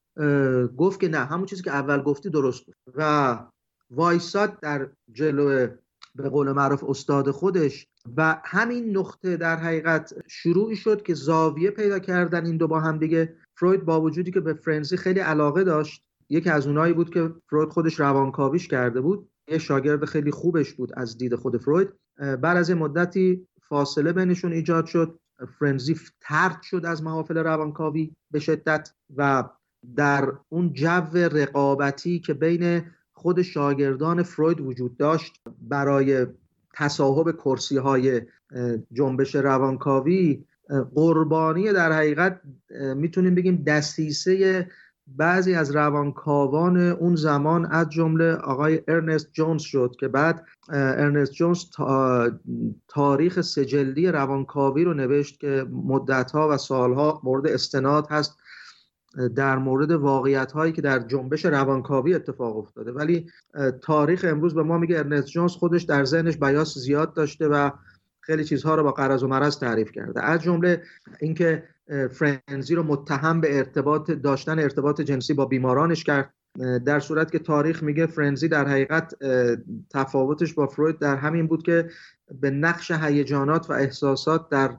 گفت که نه همون چیزی که اول گفتی درست بود. و وایساد در جلو به قول معروف استاد خودش و همین نقطه در حقیقت شروعی شد که زاویه پیدا کردن این دو با هم دیگه. فروید با وجودی که به فرنزی خیلی علاقه داشت یکی از اونایی بود که فروید خودش روانکاویش کرده بود. یه شاگرد خیلی خوبش بود از دید خود فروید. بعد از مدتی فاصله بینشون ایجاد شد. فرنزی ترد شد از محافل روانکاوی به شدت و در اون جو رقابتی که بین خود شاگردان فروید وجود داشت برای تصاحب کرسی های جنبش روانکاوی قربانی در حقیقت می‌تونیم بگیم دستیسه بعضی از روانکاوان اون زمان از جمله آقای ارنست جونز شد که بعد ارنست جونز تاریخ سجلی روانکاوی رو نوشت که مدتها و سالها مورد استناد هست در مورد واقعیت هایی که در جنبش روانکاوی اتفاق افتاده. ولی تاریخ امروز به ما میگه ارنست جونز خودش در ذهنش بیاس زیاد داشته و خیلی چیزها رو با قرض و مرض تعریف کرده. از جمله اینکه فرنزی رو متهم به ارتباط داشتن ارتباط جنسی با بیمارانش کرد. در صورت که تاریخ میگه فرنزی در حقیقت تفاوتش با فروید در همین بود که به نقش هیجانات و احساسات در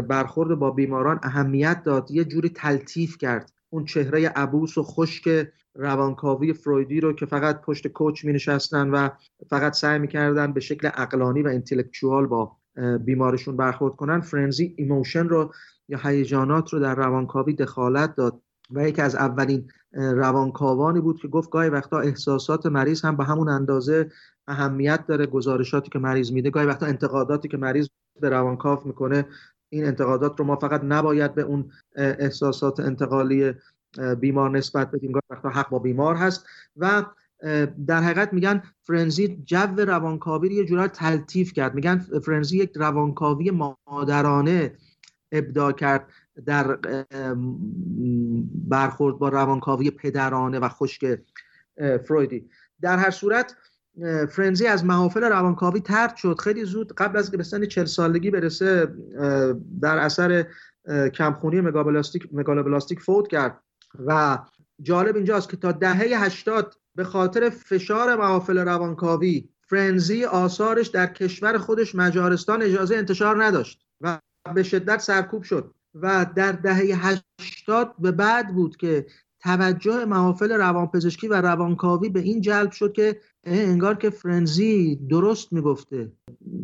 برخورد با بیماران اهمیت داد. یه جوری تلطیف کرد. اون چهره عبوس و خشک روانکاوی فرویدی رو که فقط پشت couch می نشستن و فقط سعی می‌کردن به شکل عقلانی و intellectual با بیمارشون برخورد کنن فرنزی emotion رو یا هیجانات رو در روانکاوی دخالت داد و یکی از اولین روانکاوانی بود که گفت گاهی وقتا احساسات مریض هم به همون اندازه اهمیت داره گزارشاتی که مریض میده گاهی وقتا انتقاداتی که مریض به روانکاو می‌کنه این انتقادات رو ما فقط نباید به اون احساسات انتقالی بیمار نسبت بدیم گاهی وقتا حق با بیمار هست و در حقیقت میگن فرنزی جو روانکاوی رو یه جورا تلطیف کرد. میگن فرنزی یک روانکاوی مادرانه ابدا کرد در برخورد با روانکاوی پدرانه و خشک فرویدی. در هر صورت فرنزی از محافل روانکاوی ترد شد. خیلی زود قبل از که به سن 40 سالگی برسه در اثر کمخونی مگابلاستیک فوت کرد و جالب اینجاست که تا دهه 80 به خاطر فشار محافل روانکاوی فرنزی آثارش در کشور خودش مجارستان اجازه انتشار نداشت و به شدت سرکوب شد و در دهه 80 به بعد بود که توجه محافل روانپزشکی و روانکاوی به این جلب شد که انگار که فرنزی درست می‌گفته.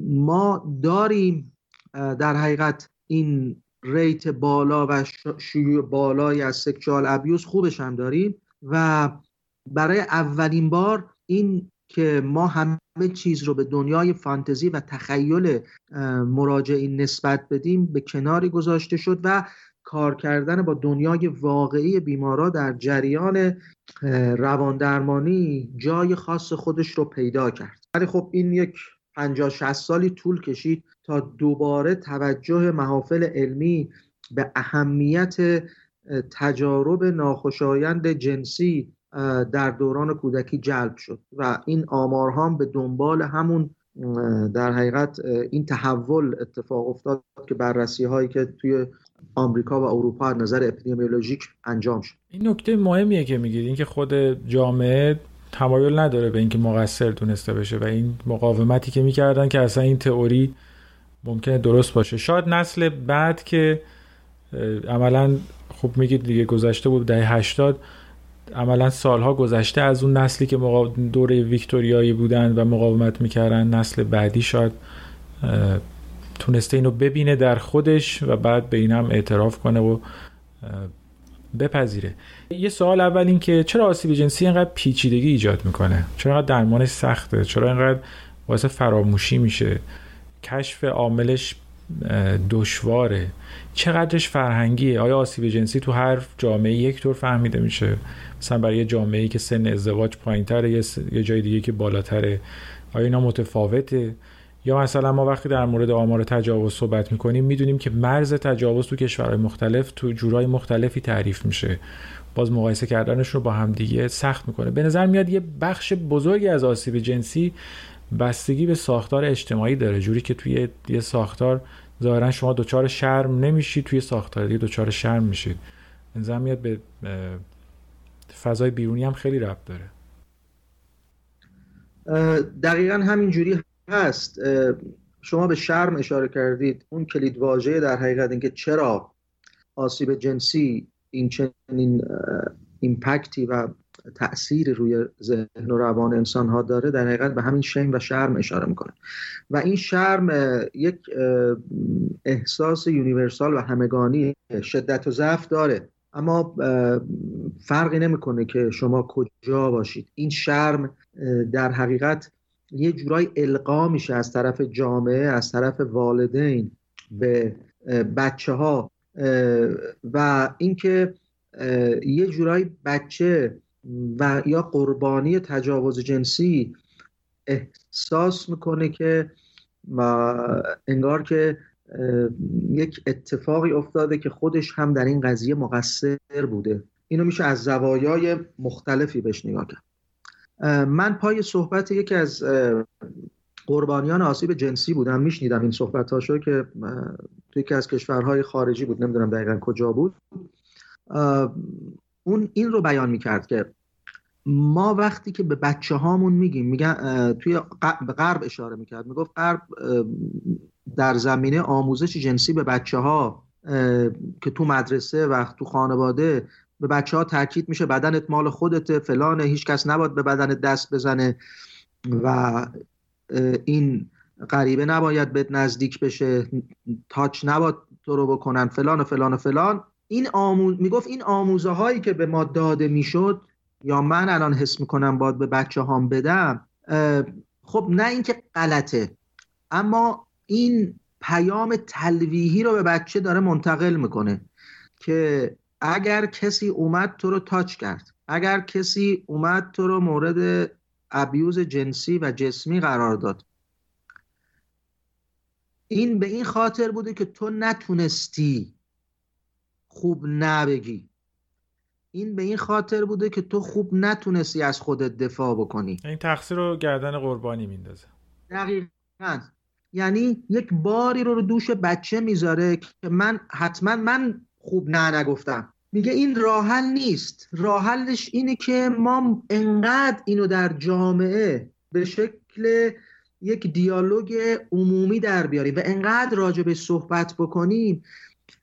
ما داریم در حقیقت این ریت بالا و شیوع بالایی از سکشوال ابیوز خوبش هم داریم و برای اولین بار این که ما همه چیز رو به دنیای فانتزی و تخیل مراجعین نسبت بدیم به کناری گذاشته شد و کار کردن با دنیای واقعی بیمارا در جریان رواندرمانی جای خاص خودش رو پیدا کرد. ولی خب این یک 50 60 سالی طول کشید تا دوباره توجه محافل علمی به اهمیت تجارب ناخوشایند جنسی در دوران کودکی جلب شد و این آمارها هم به دنبال همون در حقیقت این تحول اتفاق افتاد که بررسی هایی که توی آمریکا و اروپا از نظر اپیدمیولوژیک انجام شد. این نکته مهمیه که میگید اینکه خود جامعه تمایل نداره به اینکه مقصر دونسته بشه و این مقاومتی که می‌کردن که اصلا این تئوری ممکنه درست باشه. شاید نسل بعد که عملا خب میگید دیگه گذشته بود دهه 80 عملا سالها گذشته از اون نسلی که دوره ویکتوریایی بودن و مقاومت می‌کردن نسل بعدی شاید تونسته اینو ببینه در خودش و بعد به اینم اعتراف کنه و بپذیره. یه سوال اول این که چرا آسیب جنسی اینقدر پیچیدگی ایجاد می‌کنه؟ چرا اینقدر درمانش سخته؟ چرا اینقدر باعث فراموشی میشه؟ کشف عاملش دشواره. چقدرش فرهنگیه؟ آیا آسیب جنسی تو هر جامعه یک طور فهمیده میشه؟ مثلا برای یه جامعه که سن ازدواج پایینتره یه, یه جای دیگه که بالاتره. آیا اینا متفاوته؟ یا مثلا ما وقتی در مورد آمار تجاوز صحبت می‌کنیم می‌دونیم که مرز تجاوز تو کشورهای مختلف تو جورای مختلفی تعریف میشه. باز مقایسه کردنش رو با همدیگه سخت می‌کنه. به نظر میاد یه بخش بزرگی از آسیب جنسی بستگی به ساختار اجتماعی داره. جوری که توی یه ساختار ظاهرا شما دچار شرم نمیشید توی ساختار دیگه دچار شرم میشید نظر میاد به فضای بیرونی هم خیلی ربط داره. دقیقا همین جوری هست شما به شرم اشاره کردید. اون کلید واژه در حقیقت اینکه چرا آسیب جنسی این چنین ایمپکتی و تأثیری روی ذهن و روان انسان ها داره در حقیقت به همین شیم و شرم اشاره می‌کنه. و این شرم یک احساس یونیورسال و همگانی شدت و ضعف داره. اما فرقی نمی‌کنه که شما کجا باشید. این شرم در حقیقت یه جورای القا میشه از طرف جامعه از طرف والدین به بچه ها و اینکه یه جورایی بچه و یا قربانی تجاوز جنسی احساس می‌کنه که انگار که یک اتفاقی افتاده که خودش هم در این قضیه مقصر بوده. اینو میشه از زوایای مختلفی بهش نگاه کرد. من پای صحبت یکی از قربانیان آسیب جنسی بودم. میشنیدم این صحبت هاشو که توی یکی از کشورهای خارجی بود. نمی‌دونم دقیقا کجا بود. اون این رو بیان می‌کرد که ما وقتی که به بچه هامون میگیم میگن توی غرب اشاره می‌کرد. می‌گفت غرب در زمینه آموزش جنسی به بچه ها که تو مدرسه و تو خانواده به بچه ها تاکید میشه بدنت مال خودته فلانه هیچ کس نباید به بدنت دست بزنه و این غریبه نباید بهت نزدیک بشه تاچ نباید تو رو بکنن فلان و فلان و فلان. این آموز می‌گفت این آموزه هایی که به ما داده می‌شد یا من الان حس می‌کنم باید به بچه هام بدم خب نه اینکه غلطه اما این پیام تلویحی رو به بچه داره منتقل می‌کنه که اگر کسی اومد تو رو تاچ کرد اگر کسی اومد تو رو مورد ابیوز جنسی و جسمی قرار داد. این به این خاطر بوده که تو نتونستی خوب نبگی. این به این خاطر بوده که تو خوب نتونستی از خودت دفاع بکنی. این تقصیر رو گردن قربانی میندازه. دقیقا. یعنی یک باری رو رو دوش بچه می‌ذاره که من حتما من خوب نه نگفتم. میگه این راحل نیست. راحلش اینه که ما انقدر اینو در جامعه به شکل یک دیالوگ عمومی در بیاریم و انقدر راجع به صحبت بکنیم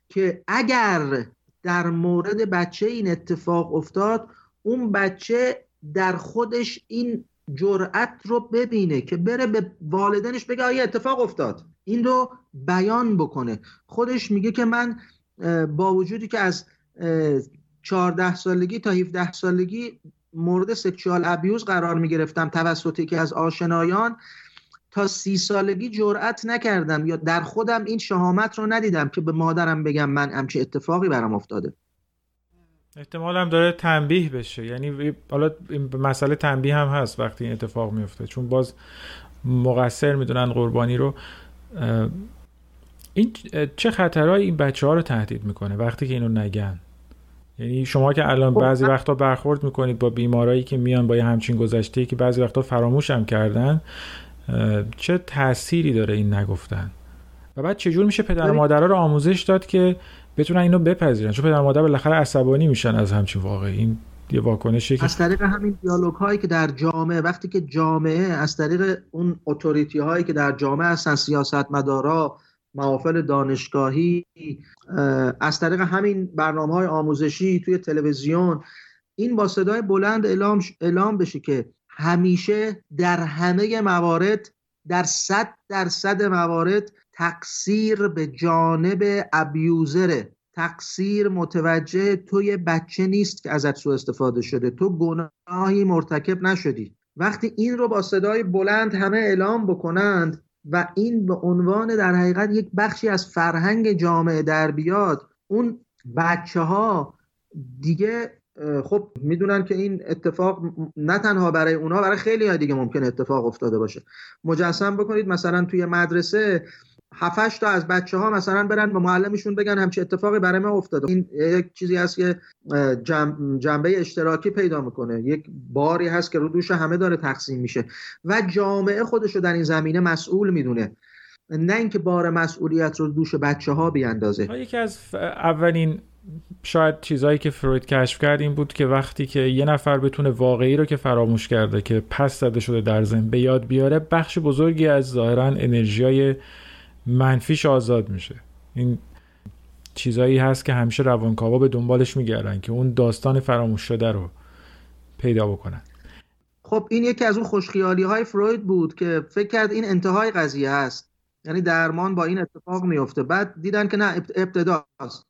که اگر در مورد بچه این اتفاق افتاد اون بچه در خودش این جرأت رو ببینه که بره به والدینش بگه آیا اتفاق افتاد. این رو بیان بکنه. خودش میگه که من با وجودی که از 14 سالگی تا 17 سالگی مورد سکشوال ابیوز قرار می گرفتم توسط که از آشنایان تا سی سالگی جرأت نکردم یا در خودم این شهامت رو ندیدم که به مادرم بگم من همچه اتفاقی برام افتاده. احتمال هم داره تنبیه بشه. یعنی حالا مسئله تنبیه هم هست وقتی این اتفاق میفته. چون باز مقصر می‌دونن قربانی رو. این چه خطرهایی این بچه ها رو تهدید می‌کنه وقتی که اینو نگن؟ یعنی شما که الان خب، بعضی وقتا برخورد می‌کنید با بیمارایی که میان با یه همچین گذشته که بعضی وقتا فراموش هم کردن چه تأثیری داره این نگفتن؟ و بعد چجور میشه پدر مادرها رو آموزش داد که بتونن اینو بپذیرن چون پدر مادر بالاخره عصبانی میشن از همچین واقعی. این یه واکنشی از طریق همین دیالوگ هایی که در جامعه وقتی که جامعه از طریق اون اتوریتی هایی که در جامعه هستن سیاست مدارا محافل دانشگاهی از طریق همین برنامه های آموزشی توی تلویزیون این با صدای بلند اعلام, اعلام بشه که همیشه در همه موارد در صد درصد موارد تقصیر به جانب ابیوزره. تقصیر متوجه توی بچه نیست که ازت سو استفاده شده. تو گناهی مرتکب نشدی. وقتی این رو با صدای بلند همه اعلام بکنند و این به عنوان در حقیقت یک بخشی از فرهنگ جامعه در بیاد اون بچه ها دیگه خب می‌دونن که این اتفاق نه تنها برای اونا برای خیلی های دیگه ممکن اتفاق افتاده باشه. مجسم بکنید مثلا توی مدرسه هفتش تا از بچه ها مثلا برن به معلمشون بگن همچه اتفاقی برای ما افتاده. این یک چیزی هست که جنبه اشتراکی پیدا می‌کنه. یک باری هست که رو دوش همه داره تقسیم میشه و جامعه خودش رو در این زمینه مسئول می‌دونه. نه اینکه بار مسئولیت رو دوش بچه ها بیاندازه یکی از اولین شاید چیزهایی که فروید کشف کرد این بود که وقتی که یه نفر بتونه واقعی رو که فراموش کرده که پس زده شده در ذهن به یاد بیاره بخش بزرگی از ظاهرا انرژیای منفیش آزاد میشه. این چیزایی هست که همیشه روانکاوا به دنبالش میگردن که اون داستان فراموش شده رو پیدا بکنن. خب این یکی از اون خوشخیالی های فروید بود که فکر کرد این انتهای قضیه هست. یعنی درمان با این اتفاق میفته بعد دیدن که نه ابتداست.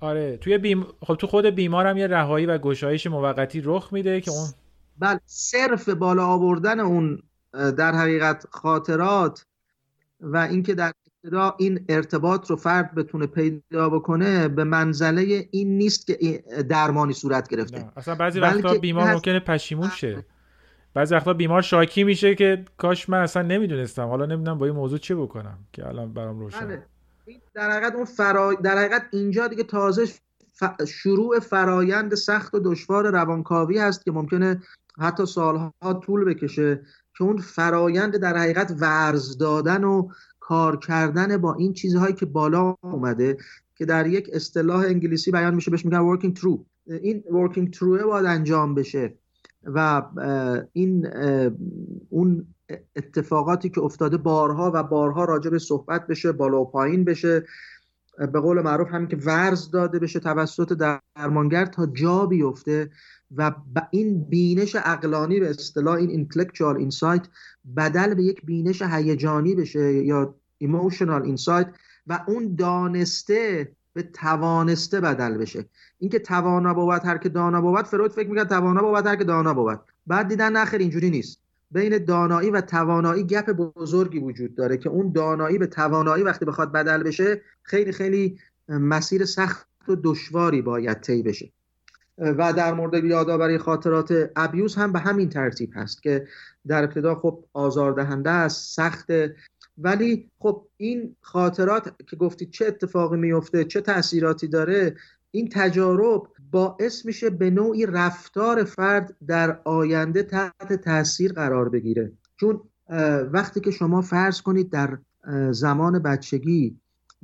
آره توی بیم... خب تو خود بیمارم یه رهایی و گشایش موقتی رخ میده که اون بله صرف بالا آوردن اون در حقیقت خاطرات و اینکه در ابتدا این ارتباط رو فرد بتونه پیدا بکنه به منزله این نیست که درمانی صورت گرفته. نه. اصلا بعضی وقتا بیمار ممکنه پشیمون شه. بعضی وقتا بیمار شاکی میشه که کاش من اصلا نمی‌دونستم. حالا نمی‌دونم با این موضوع چه بکنم که الان برام روشن. بله. در حقیقت اون فرا... در حقیقت اینجا دیگه تازه شروع فرایند سخت و دشوار روانکاوی هست که ممکنه حتی سالها طول بکشه. که اون فرایند در حقیقت ورز دادن و کار کردن با این چیزهایی که بالا اومده که در یک اصطلاح انگلیسی بیان میشه بهش میگن working through. این working through باید انجام بشه و این اون اتفاقاتی که افتاده بارها و بارها راجع به صحبت بشه بالا و پایین بشه. به قول معروف همین که ورز داده بشه توسط درمانگر تا جا بیفته. و این بینش اقلانی به اصطلاح این intellectual insight بدل به یک بینش هیجانی بشه یا emotional insight و اون دانسته به توانسته بدل بشه. اینکه توانا بود هر که دانا بود فروید فکر می‌کرد توانا بود هر که دانا بود. بعد دیدن نخیر اینجوری نیست. بین دانایی و توانایی گپ بزرگی وجود داره که اون دانایی به توانایی وقتی بخواد بدل بشه خیلی خیلی مسیر سخت و دشواری باید طی بشه. و در مورد یادآوری خاطرات ابیوز هم به همین ترتیب هست که در ابتدا خب آزاردهنده است سخت. ولی خب این خاطرات که گفتید چه اتفاقی میفته چه تاثیراتی داره این تجارب باعث میشه به نوعی رفتار فرد در آینده تحت تاثیر قرار بگیره. چون وقتی که شما فرض کنید در زمان بچگی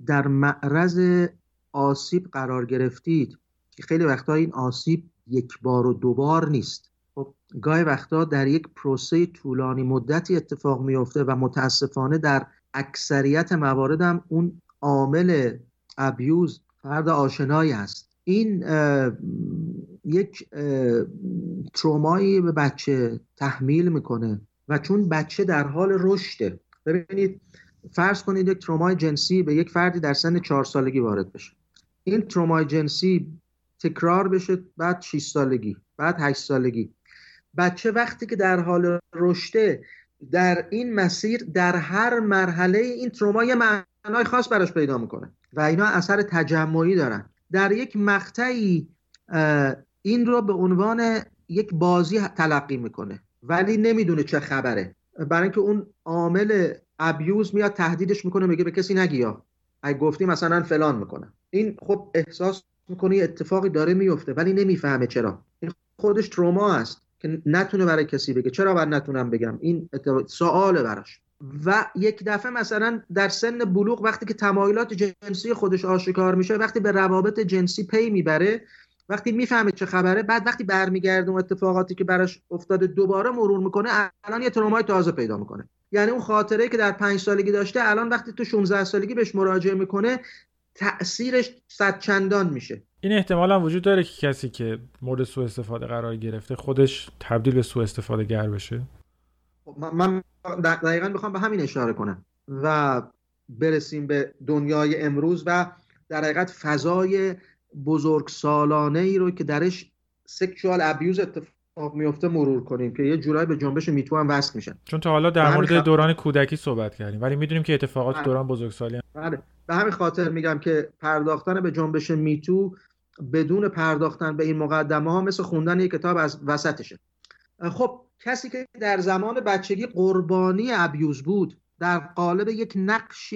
در معرض آسیب قرار گرفتید که خیلی وقتا این آسیب یک بار و دو بار نیست. خب گاهی وقتا در یک پروسه طولانی مدتی اتفاق میفته و متاسفانه در اکثریت موارد هم اون عامل ابیوز فرد آشنایی است. این یک ترومایی به بچه تحمیل می‌کنه و چون بچه در حال رشده ببینید فرض کنید یک ترومای جنسی به یک فردی در سن چهار سالگی وارد بشه. این ترومای جنسی تکرار بشه بعد 6 سالگی بعد 8 سالگی. بچه وقتی که در حال رشده در این مسیر در هر مرحله این تروما یه معنای خاص براش پیدا می‌کنه و اینا اثر تجمعی دارن. در یک مقطعی این رو به عنوان یک بازی تلقی می‌کنه ولی نمی‌دونه چه خبره. برای اینکه اون عامل ابیوز میاد تهدیدش می‌کنه میگه به کسی نگی یا. اگه گفتی مثلا فلان می‌کنه. این خب احساس می‌کنه اتفاقی داره میفته ولی نمی‌فهمه چرا. این خودش تروما است که نتونه برای کسی بگه. چرا باید نتونم بگم؟ این سواله براش. و یک دفعه مثلا در سن بلوغ وقتی که تمایلات جنسی خودش آشکار میشه وقتی به روابط جنسی پی می‌بره وقتی می‌فهمه چه خبره بعد وقتی برمیگرده اون اتفاقاتی که براش افتاده دوباره مرور می‌کنه الان یه ترومای تازه پیدا می‌کنه. یعنی اون خاطره که در پنج سالگی داشته الان وقتی تو 16 سالگی بهش مراجعه می‌کنه تاثیرش صد چندان میشه. این احتمال هم وجود داره که کسی که مورد سوء استفاده قرار گرفته خودش تبدیل به سوء استفاده گر بشه. خب، من دقیقا می‌خوام به همین اشاره کنم و برسیم به دنیای امروز و در حقیقت فضای بزرگ سالانه ای رو که درش سکشوال ابیوز اتفاق میفته مرور کنیم که یه جورایی به جنبش میتو هم وصل میشن. چون تا حالا در مورد دوران کودکی صحبت کردیم. ولی می‌دونیم که اتفاقات بله. دوران بزرگسالی بله. به همین خاطر میگم که پرداختن به جنبش میتو بدون پرداختن به این مقدمه ها مثل خوندن یک کتاب از وسطشه. خب کسی که در زمان بچگی قربانی ابیوز بود در قالب یک نقش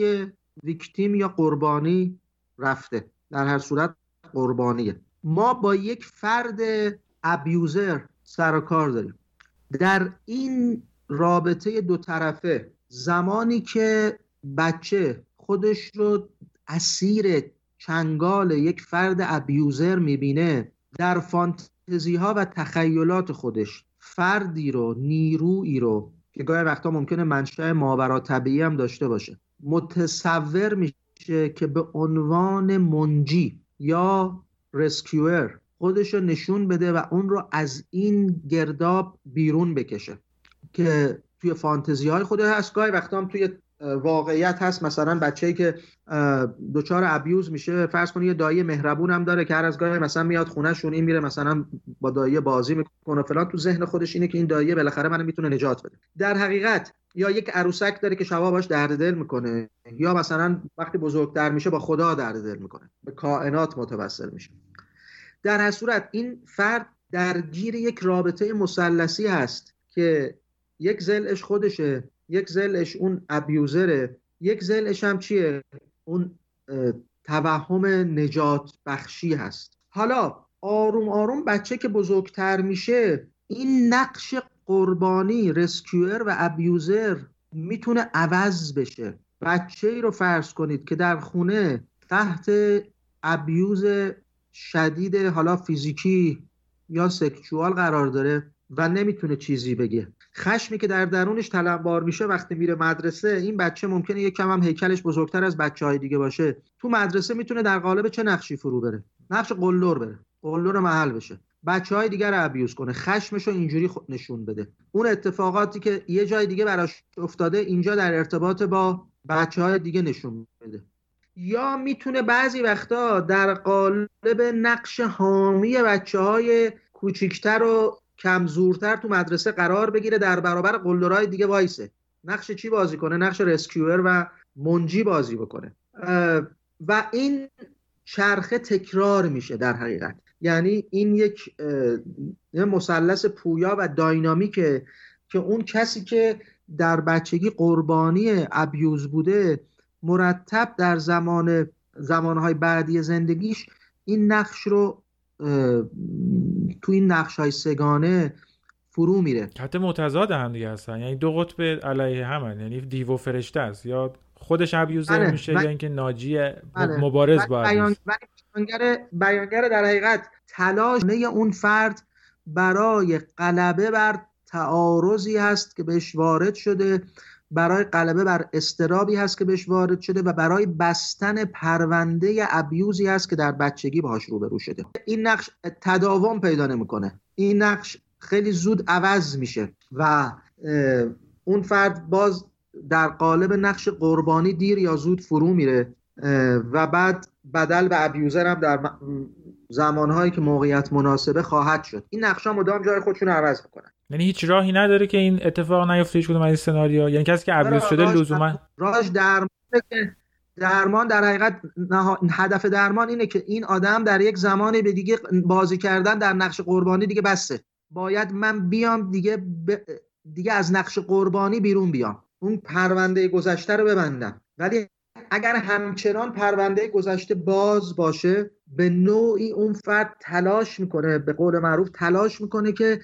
ویکتیم یا قربانی رفته. در هر صورت قربانیه. ما با یک فرد ابیوزر سر و کار داریم. در این رابطه دو طرفه زمانی که بچه خودش رو اسیر چنگال یک فرد ابیوزر می‌بینه در فانتزی ها و تخیلات خودش. فردی رو نیرویی رو که گاهی وقتا ممکنه منشأ ماورا طبیعی هم داشته باشه متصور میشه که به عنوان منجی یا رسکیور خودش رو نشون بده و اون رو از این گرداب بیرون بکشه. که توی فانتزی های خوده هست گاهی وقتا هم توی واقعیت هست. مثلا بچه‌ای که دچار ابیوز میشه فرض کنید یه دایی مهربون هم داره که هر از گاهی مثلا میاد خونهشون این میره مثلا با دایی بازی می‌کنه فلان. تو ذهن خودش اینه که این دایی بالاخره منو می‌تونه نجات بده. در حقیقت یا یک عروسک داره که شبا باش درد دل می‌کنه یا مثلا وقتی بزرگتر میشه با خدا درد دل می‌کنه به کائنات متوسل میشه. در هر صورت این فرد درگیر یک رابطه مثلثی هست که یک زلش خودشه. یک زلش اون ابیوزره یک زلش هم چیه؟ اون توهم نجات بخشی هست. حالا آروم آروم بچه که بزرگتر میشه این نقش قربانی رسکیور و ابیوزر می‌تونه عوض بشه. بچه ای رو فرض کنید که در خونه تحت ابیوز شدید حالا فیزیکی یا سکشوال قرار داره. و نمی‌تونه چیزی بگه. خشمی که در درونش تلمبار میشه وقتی میره مدرسه این بچه ممکنه یک کم هم هیکلش بزرگتر از بچه های دیگه باشه. تو مدرسه می‌تونه در قالب چه نقشی فرو بره؟ نقش قلور بره قلور محل بشه. بچه های دیگر رو ابیوز کنه. خشمش رو اینجوری نشون بده. اون اتفاقاتی که یه جای دیگه براش افتاده اینجا در ارتباط با بچه های دیگه نشون بده. یا می‌تونه بعضی وقتا در قالب نقش حامی بچه های کوچیکتر و کمزورتر تو مدرسه قرار بگیره در برابر قلدرهای دیگه وایسه. نقش چی بازی کنه؟ نقش رسکیور و منجی بازی بکنه. و این چرخه تکرار میشه در حقیقت. یعنی این یک مثلث پویا و داینامیکه که اون کسی که در بچگی قربانی ابیوز بوده مرتب در زمان زمانهای بعدی زندگیش این نقش رو تو این نقش های سگانه فرو میره حتی متضاد هم دیگه هستن یعنی دو قطب علیه همن یعنی دیو و فرشته است یا خودش ابیوزر بله. میشه یا اینکه ناجی بله. مبارز با بیان... بیانگر بیانگر در حقیقت تلاش اون فرد برای غلبه بر تعارضی هست که بهش وارد شده برای غلبه بر استرابی هست که بهش وارد شده و برای بستن پرونده ابیوزی هست که در بچگی باهاش روبرو شده. این نقش تداوم پیدا نمی‌کنه. این نقش خیلی زود عوض میشه و اون فرد باز در قالب نقش قربانی دیر یا زود فرو میره و بعد بدل به ابیوزر هم در زمانهایی که موقعیت مناسبه خواهد شد. این نقشا مدام جای خودشون عوض می‌کنن. یعنی هیچ راهی نداره که این اتفاق نیفته هیچ کدوم از این سناریو یعنی کسی که ابیوز شده لزوما راهش درمان درمان در حقیقت هدف درمان اینه که این آدم در یک زمانی به دیگه بازی کردن در نقش قربانی دیگه بسته. باید من بیام دیگه ب... دیگه از نقش قربانی بیرون بیام. اون پرونده گذشته رو ببندم. ولی اگر همچنان پرونده گذشته باز باشه به نوعی اون فرد تلاش می‌کنه به قول معروف تلاش می‌کنه که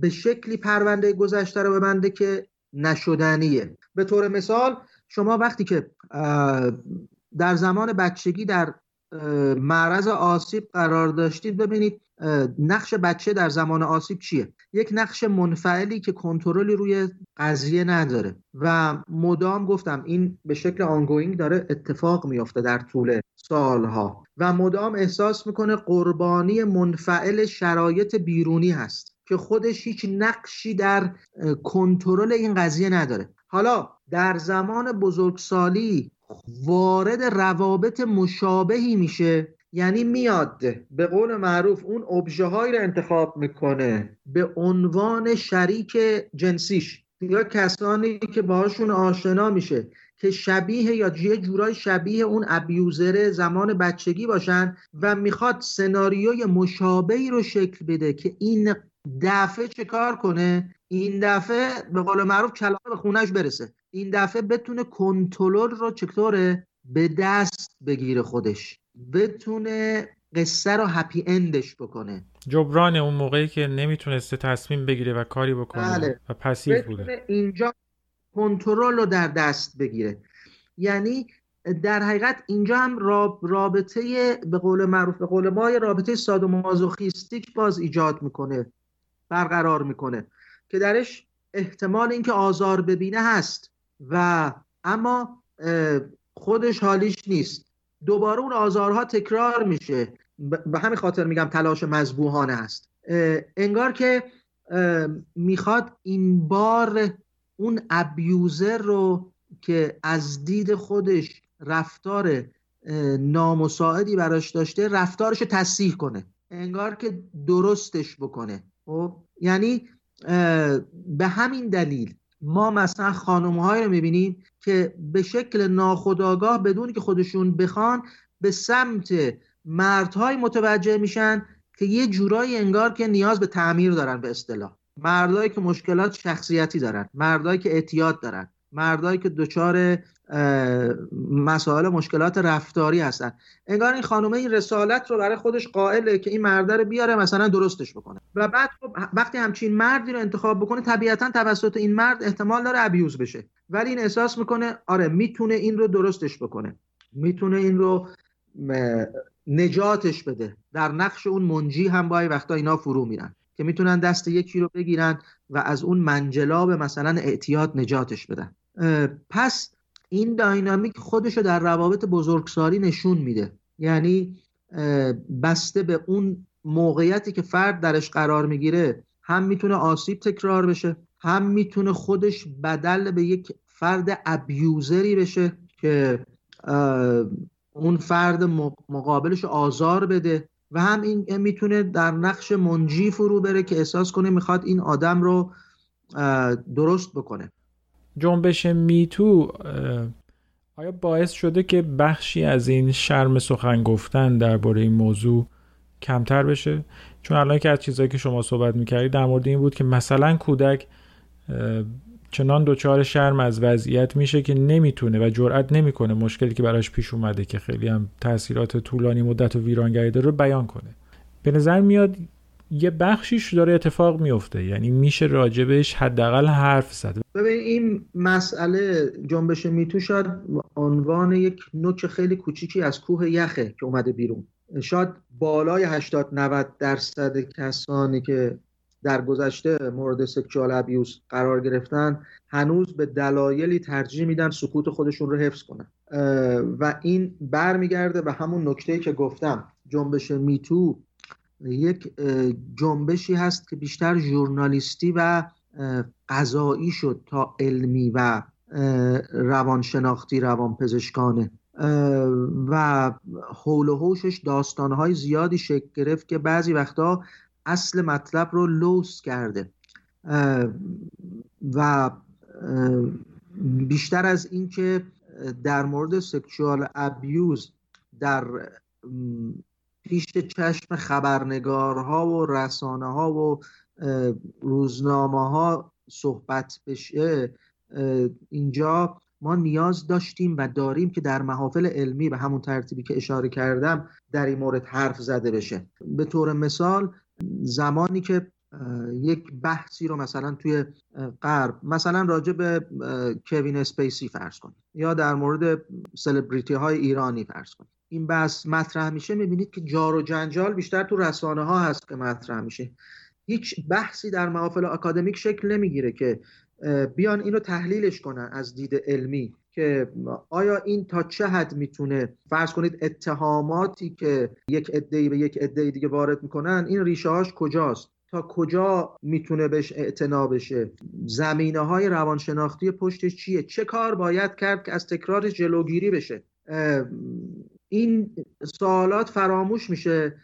به شکلی پرونده گذشته رو ببنده که نشدنیه. به طور مثال شما وقتی که در زمان بچگی در معرض آسیب قرار داشتید ببینید نقش بچه در زمان آسیب چیه؟ یک نقش منفعلی که کنترلی روی قضیه نداره. و مدام گفتم این به شکل آنگوینگ داره اتفاق میافته در طول سالها. و مدام احساس می‌کنه قربانی منفعل شرایط بیرونی هست که خودش هیچ نقشی در کنترل این قضیه نداره. حالا در زمان بزرگسالی وارد روابط مشابهی میشه یعنی میاد به قول معروف اون ابژه هایی رو انتخاب می‌کنه به عنوان شریک جنسیش. یا کسانی که باهاشون آشنا میشه که شبیه یا یه جورای شبیه اون ابیوزر زمان بچگی باشن و می‌خواد سناریوی مشابهی رو شکل بده که این دفعه چه کار کنه؟ این دفعه به قول معروف کلامه به خونش برسه. این دفعه بتونه کنترل رو چطوره؟ به دست بگیره خودش. بتونه قصه رو هپی اندش بکنه. جبران اون موقعی که نمی‌تونسته تصمیم بگیره و کاری بکنه بله. و پسیو بوده. اینجا کنترل رو در دست بگیره. یعنی در حقیقت اینجا هم رابطه به قول معروف به قول ما رابطه سادومازوخیستیک باز ایجاد می‌کنه برقرار می‌کنه که درش احتمال اینکه آزار ببینه هست و اما خودش حالیش نیست. دوباره اون آزارها تکرار میشه. به همین خاطر میگم تلاش مذبوحانه هست انگار که می‌خواد این بار اون ابیوزر رو که از دید خودش رفتار نامساعدی براش داشته رفتارش رو تصحیح کنه. انگار که درستش بکنه. خب یعنی به همین دلیل ما مثلا خانمهایی رو می‌بینیم که به شکل ناخودآگاه بدون که خودشون بخوان به سمت مردهای متوجه میشن که یه جورایی انگار که نیاز به تعمیر دارن به اصطلاح. مردایی که مشکلات شخصیتی دارن مردایی که اعتیاد دارن مردایی که دچار مسائل مشکلات رفتاری هستن. انگار این خانومه این رسالت رو برای خودش قائله که این مرده رو بیاره مثلا درستش بکنه. و بعد خب وقتی همچین مردی رو انتخاب بکنه طبیعتا توسط این مرد احتمال داره ابیوز بشه. ولی این احساس می‌کنه آره می‌تونه این رو درستش بکنه. می‌تونه این رو نجاتش بده. در نقش اون منجی هم باید وقتا اینا فرو میرن که می‌تونن دست یکی رو بگیرن و از اون منجلاب مثلا اعتیاد نجاتش بدن. پس این داینامیک خودش در روابط بزرگسالی نشون میده. یعنی بسته به اون موقعیتی که فرد درش قرار می‌گیره هم می‌تونه آسیب تکرار بشه هم می‌تونه خودش بدل به یک فرد ابیوزری بشه که اون فرد مقابلش آزار بده. و هم این می‌تونه در نقش منجی فرو بره که احساس کنه می‌خواد این آدم رو درست بکنه. جنبش میتو آیا باعث شده که بخشی از این شرم سخن گفتن درباره این موضوع کمتر بشه؟ چون الان که از چیزایی که شما صحبت می‌کردید در مورد این بود که مثلا کودک چنان دچار شرم از وضعیت میشه که نمی‌تونه و جرئت نمی‌کنه مشکلی که براش پیش اومده که خیلی هم تاثیرات طولانی مدت و ویرانگری داره رو بیان کنه. به نظر میاد یه بخشیش داره اتفاق میفته. یعنی میشه راجبش حداقل حرف زد. ببین این مسئله جنبش میتو شاید عنوان یک نوک خیلی کوچیکی از کوه یخه که اومده بیرون. شاید بالای 80 90 درصد کسانی که در گذشته مورد سکشوال ابیوز قرار گرفتن هنوز به دلایلی ترجیح میدن سکوت خودشون رو حفظ کنن. و این برمیگرده به همون نکته که گفتم. جنبش میتو یک جنبشی هست که بیشتر ژورنالیستی و قضایی شد تا علمی و روانشناختی روانپزشکانه. و حول و حوشش داستانهای زیادی شکل گرفت که بعضی وقتا اصل مطلب رو لوس کرده. و بیشتر از اینکه در مورد سکشوال ابیوز در پیش چشم خبرنگارها و رسانه ها و روزنامه ها صحبت بشه اینجا ما نیاز داشتیم و داریم که در محافل علمی به همون ترتیبی که اشاره کردم در این مورد حرف زده بشه. به طور مثال زمانی که یک بحثی رو مثلا توی غرب مثلا راجع به کوین اسپیسی فرض کنید یا در مورد سلبریتی های ایرانی فرض کنید. این بحث مطرح میشه می‌بینید که جار و جنجال بیشتر تو رسانه ها هست که مطرح میشه. هیچ بحثی در محافل اکادمیک شکل نمی‌گیره که بیان اینو تحلیلش کنن از دید علمی که آیا این تا چه حد می‌تونه فرض کنید اتهاماتی که یک عده‌ای به یک عده دیگه وارد می‌کنن این ریشه هاش کجاست؟ تا کجا می‌تونه بهش اعتنا بشه؟ زمینه های روانشناختی پشتش چیه؟ چه کار باید کرد که از تکرار جلوگیری بشه؟ این سوالات فراموش میشه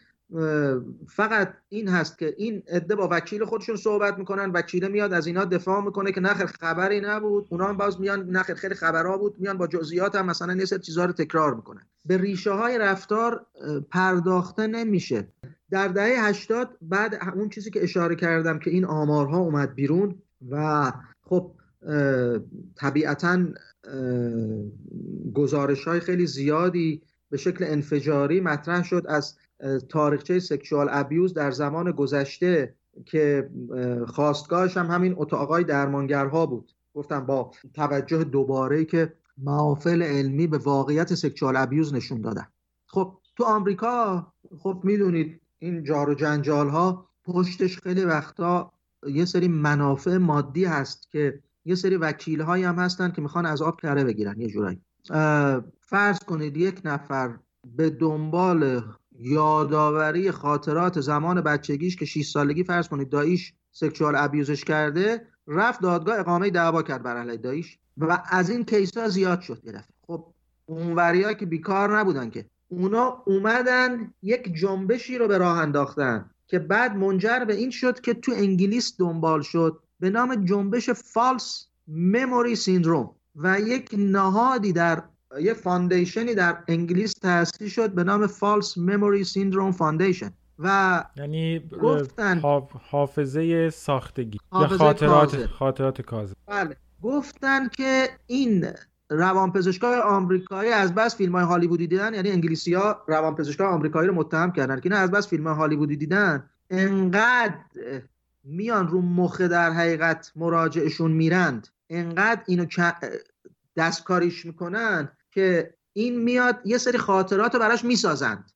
فقط این هست که این عده با وکیل خودشون صحبت می‌کنن وکیل میاد از اینا دفاع می‌کنه که نخیر خبری نبود اونا هم باز میان نخیر خیلی خبرها بود میان با جزئیات هم مثلا یه سری چیزا رو تکرار می‌کنن. به ریشه های رفتار پرداخته نمیشه. در دهه 80 بعد اون چیزی که اشاره کردم که این آمارها اومد بیرون و خب طبیعتا گزارش های خیلی زیادی به شکل انفجاری مطرح شد از تاریخچه سکشوال ابیوز در زمان گذشته که خواستگاهش هم همین اتاقای درمانگرها بود. گفتم با توجه دوباره که محافل علمی به واقعیت سکشوال ابیوز نشون دادن. خب تو آمریکا خب می‌دونید این جار و جنجال ها پشتش خیلی وقتا یه سری منافع مادی هست که یه سری وکیل هم هستن که می‌خوان از آب کره بگیرن یه جورایی. فرض کنید یک نفر به دنبال یادآوری خاطرات زمان بچگیش که 6 سالگی فرض کنید داییش سکشوال ابیوزش کرده رفت دادگاه اقامه دعوا کرد بر علیه داییش و از این کیس ها زیاد شد یه دفعه. خب اونوریا که بیکار نبودن که. اونا اومدن یک جنبشی رو به راه انداختن که بعد منجر به این شد که تو انگلیس دنبال شد به نام جنبش فالس مموری سیندروم. و یک نهادی در یه foundation ی در انگلیس تأسیس شد به نام False Memory Syndrome Foundation و یعنی گفتن حافظه ساختگی حافظه خاطرات کاذبه. خاطرات کاذب. بله. گفتن که این روانپزشکای آمریکایی از بس فیلم های هالیوودی دیدن یعنی انگلیسی ها روانپزشکای آمریکایی رو متهم کردن که نه از بس فیلم های هالیوودی دیدن انقدر میان رو مخ در حقیقت مراجعشون میرند. انقدر اینو دستکاریش می‌کنن که این میاد یه سری خاطرات رو براش می‌سازند.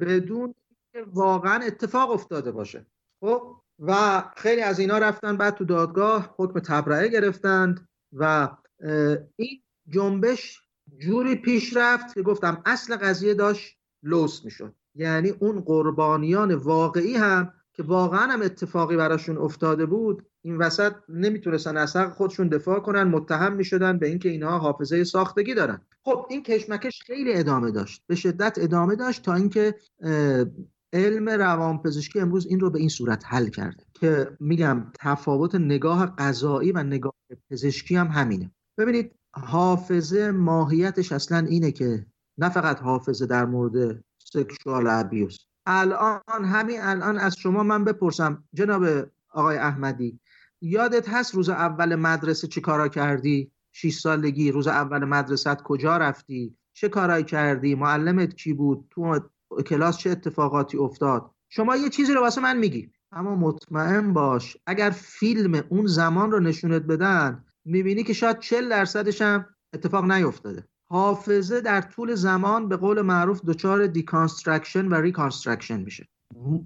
بدون که واقعا اتفاق افتاده باشه. خب؟ و خیلی از اینا رفتن بعد تو دادگاه حکم تبرئه گرفتند و این جنبش جوری پیش رفت که گفتم اصل قضیه داشت لوس می‌شد. یعنی اون قربانیان واقعی هم که واقعا هم اتفاقی براشون افتاده بود این وسط نمی‌تونستن از حق خودشون دفاع کنن متهم می‌شدن به اینکه اینها حافظه ساختگی دارن. خب این کشمکش خیلی ادامه داشت به شدت ادامه داشت تا اینکه علم روانپزشکی امروز این رو به این صورت حل کرده که میگم تفاوت نگاه قضایی و نگاه پزشکی هم همینه. ببینید حافظه ماهیتش اصلا اینه که نه فقط حافظه در مورد سکشوال ابیوز الان همین الان از شما من بپرسم جناب آقای احمدی یادت هست روز اول مدرسه چه کارا کردی؟ 6 سالگی روز اول مدرسه کجا رفتی؟ چه کارایی کردی؟ معلمت کی بود؟ تو کلاس چه اتفاقاتی افتاد؟ شما یه چیزی رو واسه من میگی اما مطمئن باش اگر فیلم اون زمان رو نشونت بدن می‌بینی که شاید 40 درصدش هم اتفاق نیفتاده حافظه در طول زمان به قول معروف دچار deconstruction و reconstruction میشه.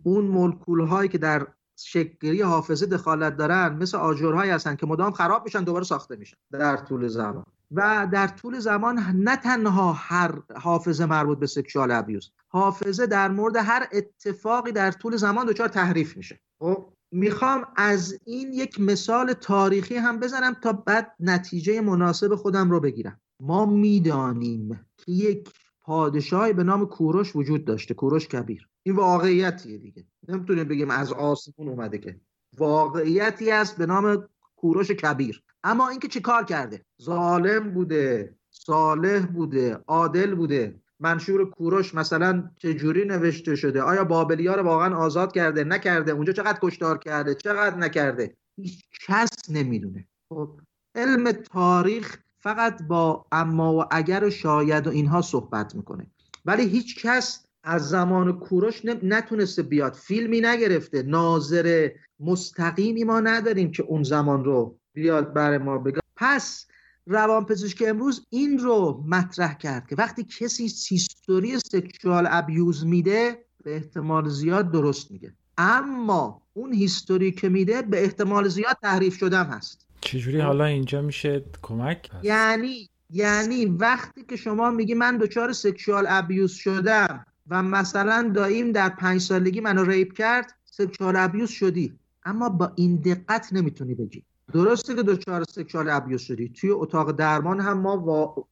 اون مولکول هایی که در شکل‌گیری حافظه دخالت دارن مثل آجرهایی هستن که مدام خراب میشن دوباره ساخته میشن در طول زمان. و در طول زمان نه تنها هر حافظه مربوط به sexual abuse حافظه در مورد هر اتفاقی در طول زمان دچار تحریف میشه. خب می‌خوام از این یک مثال تاریخی هم بزنم تا بعد نتیجه مناسب خودم رو بگیرم. ما می‌دانیم که یک پادشاهی به نام کوروش وجود داشته کوروش کبیر. این واقعیتیه دیگه. نمی‌تونیم بگیم از آسمون اومده که. واقعیتی است به نام کوروش کبیر. اما اینکه چه کار کرده؟ ظالم بوده صالح بوده عادل بوده. منشور کوروش مثلا چه جوری نوشته شده؟ آیا بابلیا رو واقعا آزاد کرده نکرده؟ اونجا چقدر کشتار کرده؟ چقدر نکرده؟ هیچ کس نمی‌دونه. خب علم تاریخ فقط با اما و اگر و شاید و اینها صحبت می‌کنه. ولی هیچ کس از زمان کوروش نتونسته بیاد. فیلمی نگرفته. ناظر مستقیمی ما نداریم که اون زمان رو بیاد بر ما بگه. پس روانپزشک امروز این رو مطرح کرد که وقتی کسی هیستوری سکشوال ابیوز میده به احتمال زیاد درست میگه. اما اون هیستوری که میده به احتمال زیاد تحریف شدم هست. چجوری حالا اینجا میشه کمک؟ یعنی یعنی وقتی که شما میگی من دچار sexual abuse شدم و مثلا داییم در پنج سالگی منو rape کرد sexual abuse شدی. اما با این دقت نمی‌تونی بگی. درسته که دچار sexual abuse شدی. توی اتاق درمان هم ما.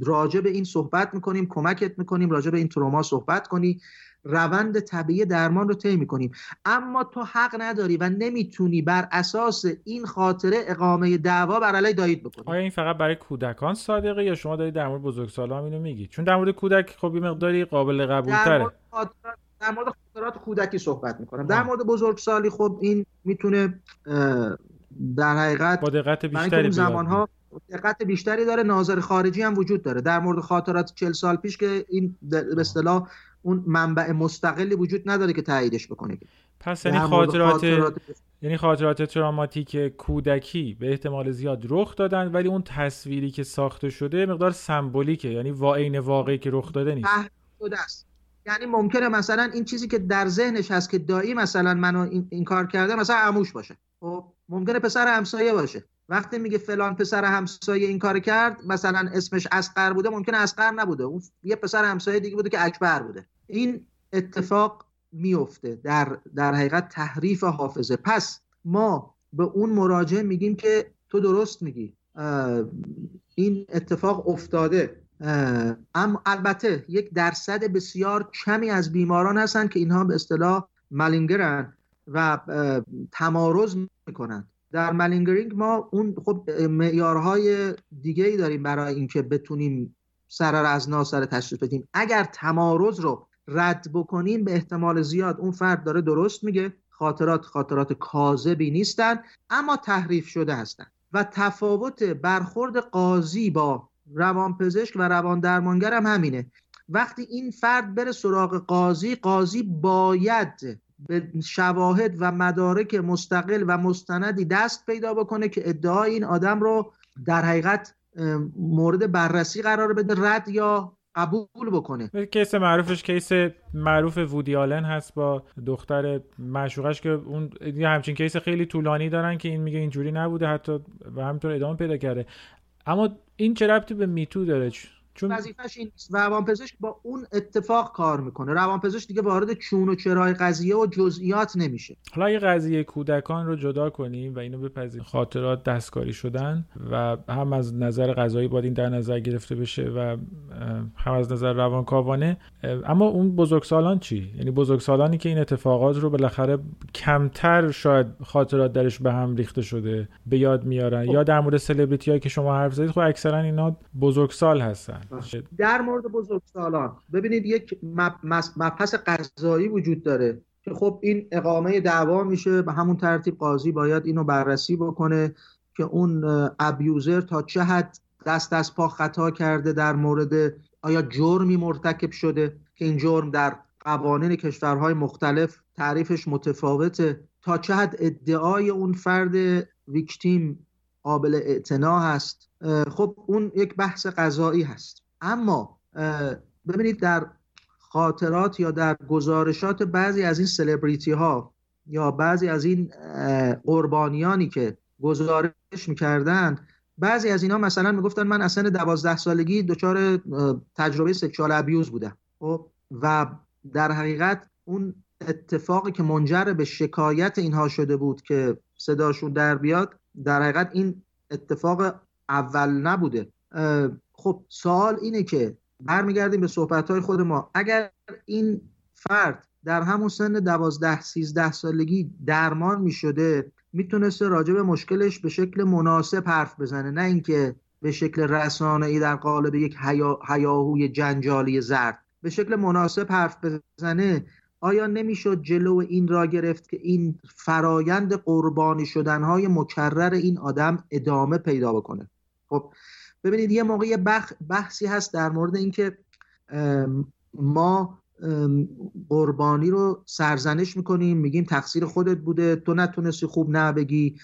راجع به این صحبت می‌کنیم کمکت می‌کنیم راجع به این تروما صحبت کنی روند طبیعی درمان رو طی می‌کنیم. اما تو حق نداری و نمی‌تونی بر اساس این خاطره اقامه دعوا بر علیه دایید بکنی. آیا این فقط برای کودکان صادقه یا شما دارید در مورد بزرگسالان اینو میگی؟ چون در مورد کودک خب این مقداری قابل قبول تره در مورد خاطرات کودکی صحبت می‌کنم. در مورد بزرگسالی خب این می‌تونه در حقیقت با دقت بیشتری زمان ها دقت بیشتری داره. ناظر خارجی هم وجود داره. در مورد خاطرات 40 سال پیش که این به اصطلاح اون منبع مستقلی وجود نداره که تاییدش بکنه. پس یعنی خاطرات, خاطرات یعنی خاطرات تراماتیک کودکی به احتمال زیاد رخ دادن ولی اون تصویری که ساخته شده مقدار سمبولیکه. یعنی عین واقعی که رخ داده نیست. است. یعنی ممکنه مثلا این چیزی که در ذهنش هست که دایی مثلا منو این, این کار کرده مثلا عموش باشه. خب؟ ممکنه پسر همسایه باشه. وقتی میگه فلان پسر همسایه این کار کرد مثلا اسمش اسقر بوده ممکنه اسقر نبوده. اون یه پسر همسایه دیگه بوده که اکبر بوده. این اتفاق میفته در در حقیقت تحریف حافظه. پس ما به اون مراجع میگیم که تو درست میگی. این اتفاق افتاده. اما البته یک درصد بسیار کمی از بیماران هستن که اینها به اصطلاح ملینگرن و تمارز می‌کنن. در ملینگرینگ ما اون خب معیارهای دیگه ای داریم برای اینکه بتونیم سر از سر تشخیص بدیم. اگر تمارز رو رد بکنیم به احتمال زیاد اون فرد داره درست میگه. خاطرات خاطرات کاذبی نیستن اما تحریف شده هستن. و تفاوت برخورد قاضی با روانپزشک و روان درمانگر هم همینه. وقتی این فرد بره سراغ قاضی قاضی باید به شواهد و مدارک مستقل و مستندی دست پیدا بکنه که ادعای این آدم رو در حقیقت مورد بررسی قرار بده رد یا قبول بکنه. case معروفش case معروف وودی آلن هست با دختر معشوقش که اون همچین case خیلی طولانی دارن که این میگه اینجوری نبوده حتی و همینطور ادامه پیدا کرده. اما این چه ربطی به Me Too داره؟ چون وظیفش این نیست. روانپزشک با اون اتفاق کار می‌کنه. روانپزشک دیگه وارد چون و چرای قضیه و جزئیات نمیشه. حالا یه قضیه کودکان رو جدا کنیم و اینو بپذیریم. خاطرات دستکاری شدن و هم از نظر قضایی باید این در نظر گرفته بشه و هم از نظر روانکاوانه. اما اون بزرگسالان چی؟ یعنی بزرگسالانی که این اتفاقات رو بالاخره کمتر شاید خاطرات درش به هم ریخته شده به یاد میارن. خب. یا در مورد سلبریتی که شما حرف زدید خب اکثرا اینا بزرگسال هستن. در مورد بزرگسالان ببینید یک مبحث قضایی وجود داره که خب این اقامه دعوا میشه به همون ترتیب قاضی باید اینو بررسی بکنه که اون ابیوزر تا چه حد دست از پا خطا کرده در مورد آیا جرمی مرتکب شده که این جرم در قوانین کشورهای مختلف تعریفش متفاوته تا چه حد ادعای اون فرد ویکتیم قابل اعتنا هست. خب اون یک بحث قضایی هست. اما ببینید در خاطرات یا در گزارشات بعضی از این سلبریتی ها یا بعضی از این قربانیانی که گزارش می‌کردن بعضی از اینا مثلا می‌گفتن من اصلا دوازده سالگی دچار تجربه سکشوال ابیوز بودم. خب و در حقیقت اون اتفاقی که منجر به شکایت اینها شده بود که صداشون در بیاد در حقیقت این اتفاق اول نبوده. خب سوال اینه که برمیگردیم به صحبت خود ما. اگر این فرد در همون سن دوازده سیزده سالگی درمان می شده می‌تونسته راجع به مشکلش به شکل مناسب حرف بزنه. نه اینکه به شکل رسانه ای در قالب یک هیاهوی جنجالی زرد. به شکل مناسب حرف بزنه. آیا نمی‌شد جلو این را گرفت که این فرایند قربانی شدنهای مکرر این آدم ادامه پیدا بکنه؟ خب ببینید یه موقع بخ بحثی هست در مورد اینکه ما قربانی رو سرزنش می‌کنیم میگیم تقصیر خودت بوده تو نتونستی خوب نه بگی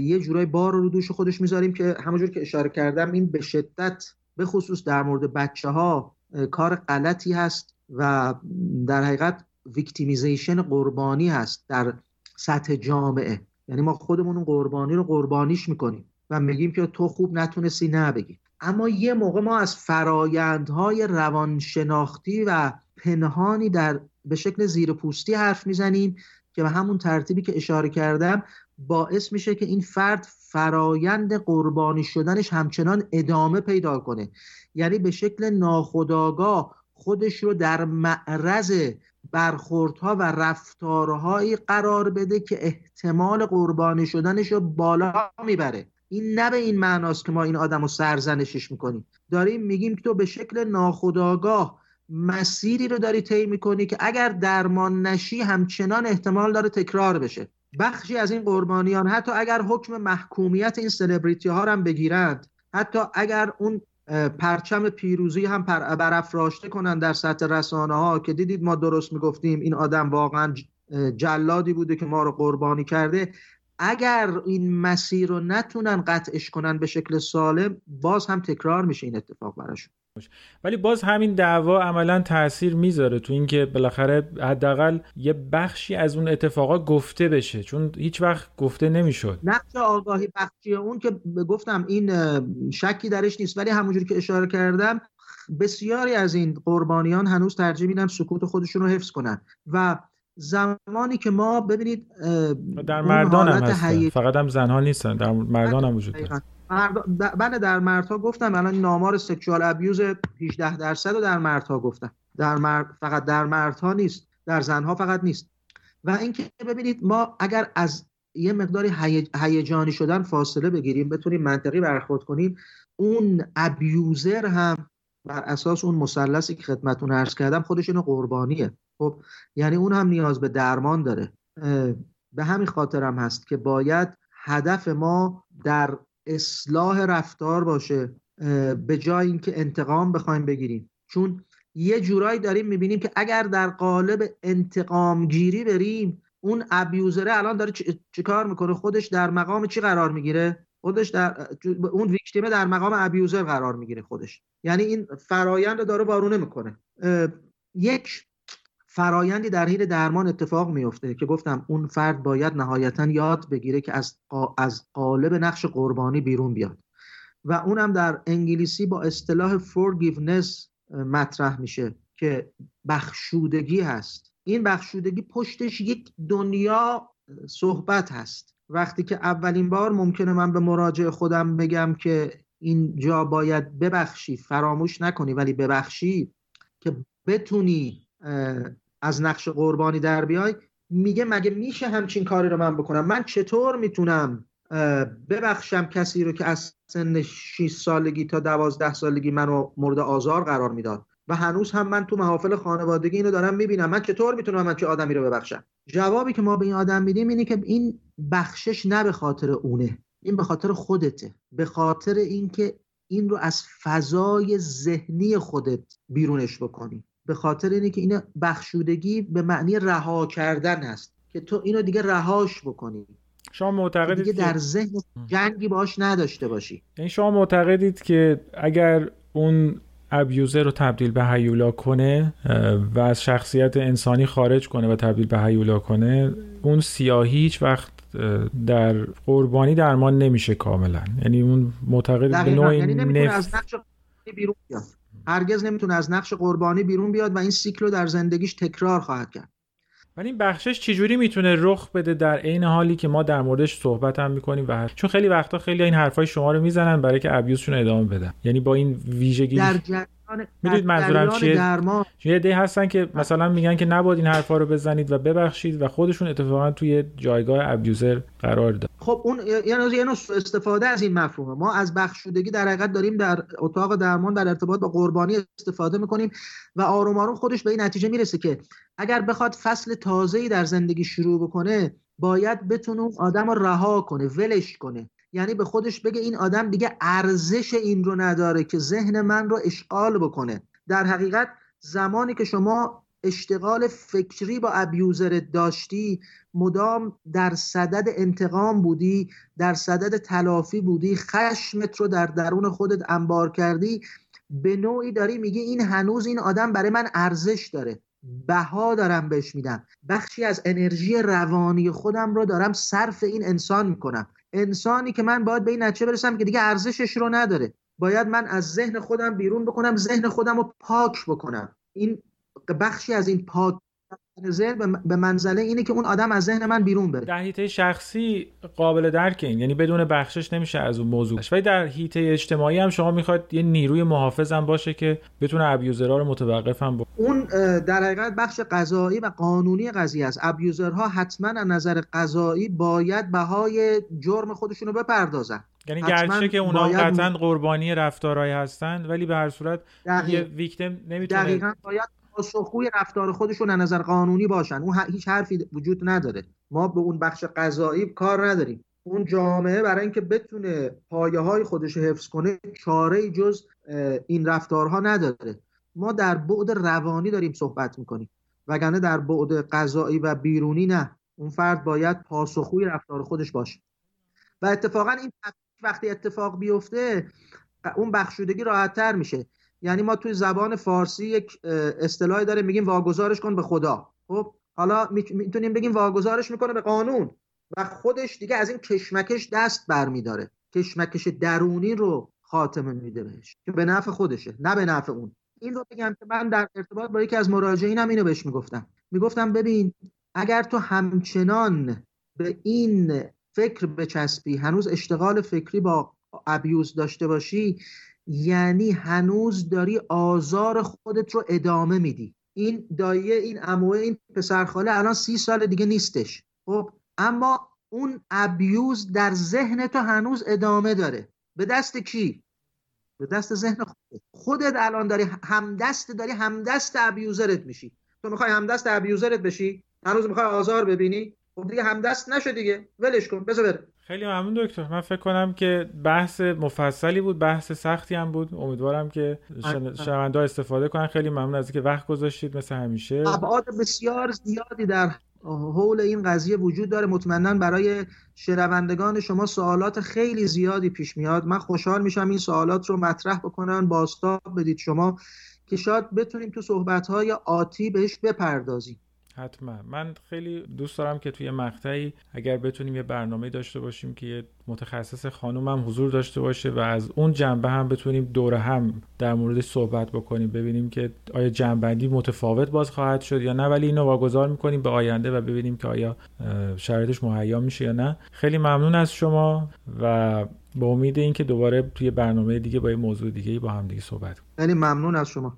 یه جورای بار رو دوش خودش می‌ذاریم که همونجور که اشاره کردم این به شدت به خصوص در مورد بچه ها کار غلطی هست و در حقیقت victimization قربانی هست در سطح جامعه. یعنی ما خودمون اون قربانی رو قربانیش می‌کنیم و میگیم که تو خوب نتونستی نه بگی اما یه موقع ما از فرایندهای روانشناختی و پنهانی در به شکل زیر پوستی حرف می‌زنیم که به همون ترتیبی که اشاره کردم باعث میشه که این فرد فرایند قربانی شدنش همچنان ادامه پیدا کنه. یعنی به شکل ناخودآگاه خودش رو در معرض برخوردها و رفتارهایی قرار بده که احتمال قربانی شدنش رو بالا می‌بره. این نه به این معناست که ما این آدم رو سرزنشش می‌کنیم. داریم میگیم که تو به شکل ناخودآگاه مسیری رو داری طی می‌کنی که اگر درمان نشی همچنان احتمال داره تکرار بشه. بخشی از این قربانیان حتی اگر حکم محکومیت این سلبریتی ها هم بگیرند حتی اگر اون پرچم پیروزی هم برافراشته کنن در سطح رسانه ها که دیدید ما درست می‌گفتیم این آدم واقعا جلادی بوده که ما رو قربانی کرده. اگر این مسیر رو نتونن قطعش کنن به شکل سالم باز هم تکرار میشه این اتفاق براشون. ولی باز همین دعوا عملا تاثیر می‌ذاره تو اینکه بالاخره حداقل یه بخشی از اون اتفاقا گفته بشه چون هیچ وقت گفته نمی‌شد. نقش آگاهی بخشی اون که گفتم این شکی درش نیست ولی همونجوری که اشاره کردم بسیاری از این قربانیان هنوز ترجیح میدن سکوت خودشون رو حفظ کنن. و زمانی که ما ببینید در مردان هم هستن. فقط هم زنها نیستن در مردان هم وجود دارن بله در مردها گفتم الان نامار سکشوال ابیوز 18 درصد رو در مردها گفتم. در مرد فقط در مردها نیست در زنها فقط نیست. و اینکه ببینید ما اگر از یه مقداری هیجانی شدن فاصله بگیریم بتونیم منطقی برخورد کنیم اون ابیوزر هم بر اساس اون مثلثی که خدمتون عرض کردم خودش اینو قربانیه. خب یعنی اون هم نیاز به درمان داره. به همین خاطرم هست که باید هدف ما در اصلاح رفتار باشه به جای اینکه انتقام بخوایم بگیریم. چون یه جورایی داریم می‌بینیم که اگر در قالب انتقام گیری بریم اون ابیوزره الان داره چیکار می‌کنه؟ خودش در مقام چی قرار می‌گیره؟ خودش در اون ویکتیمه در مقام ابیوزر قرار می‌گیره خودش. یعنی این فرایند رو داره وارونه می‌کنه. یک فرایندی در حین درمان اتفاق میفته که گفتم اون فرد باید نهایتا یاد بگیره که از از قالب نقش قربانی بیرون بیاد. و اونم در انگلیسی با اصطلاح forgiveness مطرح میشه که بخشودگی هست. این بخشودگی پشتش یک دنیا صحبت هست. وقتی که اولین بار ممکنه من به مراجع خودم بگم که این جا باید ببخشی فراموش نکنی ولی ببخشی که بتونی از نقش قربانی در بیای میگه مگه میشه همچین کاری رو من بکنم؟ من چطور می‌تونم ببخشم کسی رو که از سن 6 سالگی تا 12 سالگی منو مورد آزار قرار می‌داد؟ و هنوز هم من تو محافل خانوادگی اینو دارم می‌بینم. من چطور می‌تونم من چه آدمی رو ببخشم؟ جوابی که ما به این آدم میدیم اینه که این بخشش نه به خاطر اونه این به خاطر خودته. به خاطر اینکه این رو از فضای ذهنی خودت بیرونش بکنی. به خاطر اینه که این بخشودگی به معنی رها کردن هست که تو اینو دیگه رهاش بکنی. شما معتقدید دیگه در ذهن جنگی باش نداشته باشی. یعنی شما معتقدید که اگر اون ابیوزر رو تبدیل به هیولا کنه و از شخصیت انسانی خارج کنه و تبدیل به هیولا کنه اون سیاهی هیچ وقت در قربانی درمان نمیشه کاملا. یعنی اون معتقد به نوعی یعنی از نقش بیرون بیاد. هرگز نمی‌تونه از نقش قربانی بیرون بیاد و این سیکل رو در زندگیش تکرار خواهد کرد. ولی این بخشش چجوری می‌تونه رخ بده در عین حالی که ما در موردش صحبت هم می‌کنیم و چون خیلی وقتا خیلی این حرفای شما رو می‌زنن برای که ابیوزشون ادامه بدن. یعنی با این ویژگی در می‌دونید منظورم چیه؟ درمان... یه عده هستن که مثلا میگن که نباید این حرفا رو بزنید و ببخشید و خودشون اتفاقا توی جایگاه ابیوزر قرار داد. خب اون یعنی یه نوع استفاده از این مفهومه. ما از بخشودگی در حقیقت داریم در اتاق درمان در ارتباط با قربانی استفاده می‌کنیم و آروم آروم خودش به این نتیجه می‌رسه که اگر بخواد فصل تازه‌ای در زندگی شروع بکنه باید بتونه اون آدم رو رها کنه ولش کنه. یعنی به خودش بگه این آدم دیگه ارزش این رو نداره که ذهن من رو اشغال بکنه. در حقیقت زمانی که شما اشتغال فکری با ابیوزر داشتی مدام در صدد انتقام بودی در صدد تلافی بودی خشمت رو در درون خودت انبار کردی به نوعی داری میگی این هنوز این آدم برای من ارزش داره. بها دارم بهش میدم. بخشی از انرژی روانی خودم رو دارم صرف این انسان می‌کنم. انسانی که من باید به این نتیجه برسم که دیگه ارزشش رو نداره. باید من از ذهن خودم بیرون بکنم ذهن خودم رو پاک بکنم. این بخشی از این پاک ذهن به منزله اینه که اون آدم از ذهن من بیرون بره. در حیطه شخصی قابل درک این. یعنی بدون بخشش نمیشه از اون موضوع. ولی در حیطه اجتماعی هم شما می‌خواد یه نیروی محافظ هم باشه که بتونه ابیوزرها رو متوقف هم اون در حقیقت بخش قضایی و قانونی قضیه است. ابیوزرها حتما از نظر قضایی باید بهای جرم خودشون رو بپردازن. یعنی گرچه که اونا. قطعا قربانی رفتارهایی هستن ولی به هر صورت دقیق... یه ویکتیم نمی‌تونه دقیقا باید پاسخگوی رفتار خودشون از نظر قانونی باشن. اون هیچ حرفی وجود نداره. ما به اون بخش قضایی کار نداریم. اون جامعه برای اینکه بتونه پایه های خودش حفظ کنه چاره جز این رفتارها نداره. ما در بعد روانی داریم صحبت می‌کنیم. وگرنه در بعد قضایی و بیرونی نه. اون فرد باید پاسخگوی رفتار خودش باشه. و اتفاقا این وقتی اتفاق بیفته اون بخشودگی راحت میشه. یعنی ما توی زبان فارسی یک اصطلاحی داره میگیم واگذارش کن به خدا. خب؟ حالا می‌تونیم بگیم واگذارش می‌کنه به قانون. و خودش دیگه از این کشمکش دست برمیداره. کشمکش درونی رو خاتمه میده بهش. که به نفع خودشه نه به نفع اون. این رو بگم که من در ارتباط با یکی از مراجعینم اینو بهش می‌گفتم. می‌گفتم ببین اگر تو همچنان به این فکر بچسبی هنوز اشتغال فکری با ابیوز داشته باشی یعنی هنوز داری آزار خودت رو ادامه میدی. این دایه این اموه این پسرخاله الان سی سال دیگه نیستش. خب اما اون ابیوز در ذهن تو هنوز ادامه داره. به دست کی؟ به دست ذهن خودت. خودت الان داری همدست داری همدست ابیوزرت میشی. تو می‌خوای همدست ابیوزرت بشی؟ هنوز می‌خوای آزار ببینی؟ خب دیگه همدست نشو دیگه. ولش کن بذار بره. خیلی ممنون دکتر. من فکر کنم که بحث مفصلی بود بحث سختی هم بود. امیدوارم که شنونده استفاده کنن. خیلی ممنون از اینکه وقت گذاشتید. مثل همیشه. ابعاد بسیار زیادی در حول این قضیه وجود داره. مطمئنا برای شنوندگان شما سوالات خیلی زیادی پیش میاد. من خوشحال میشم این سوالات رو مطرح بکنن. باستاب بدید شما که شاید بتونیم تو صحبت‌های آتی بهش بپردازیم. حتما. من خیلی دوست دارم که توی مقطعی اگر بتونیم یه برنامه داشته باشیم که یه متخصص خانوم هم حضور داشته باشه و از اون جنبه هم بتونیم دور هم در مورد صحبت بکنیم ببینیم که آیا جنبندی متفاوت باز خواهد شد یا نه. ولی اینو واگذار می‌کنیم به آینده و ببینیم که آیا شرایطش مهیا میشه یا نه. خیلی ممنون از شما و با امید اینکه دوباره توی برنامه دیگه با یه موضوع دیگه با هم دیگه صحبت خیلی ممنون از شما.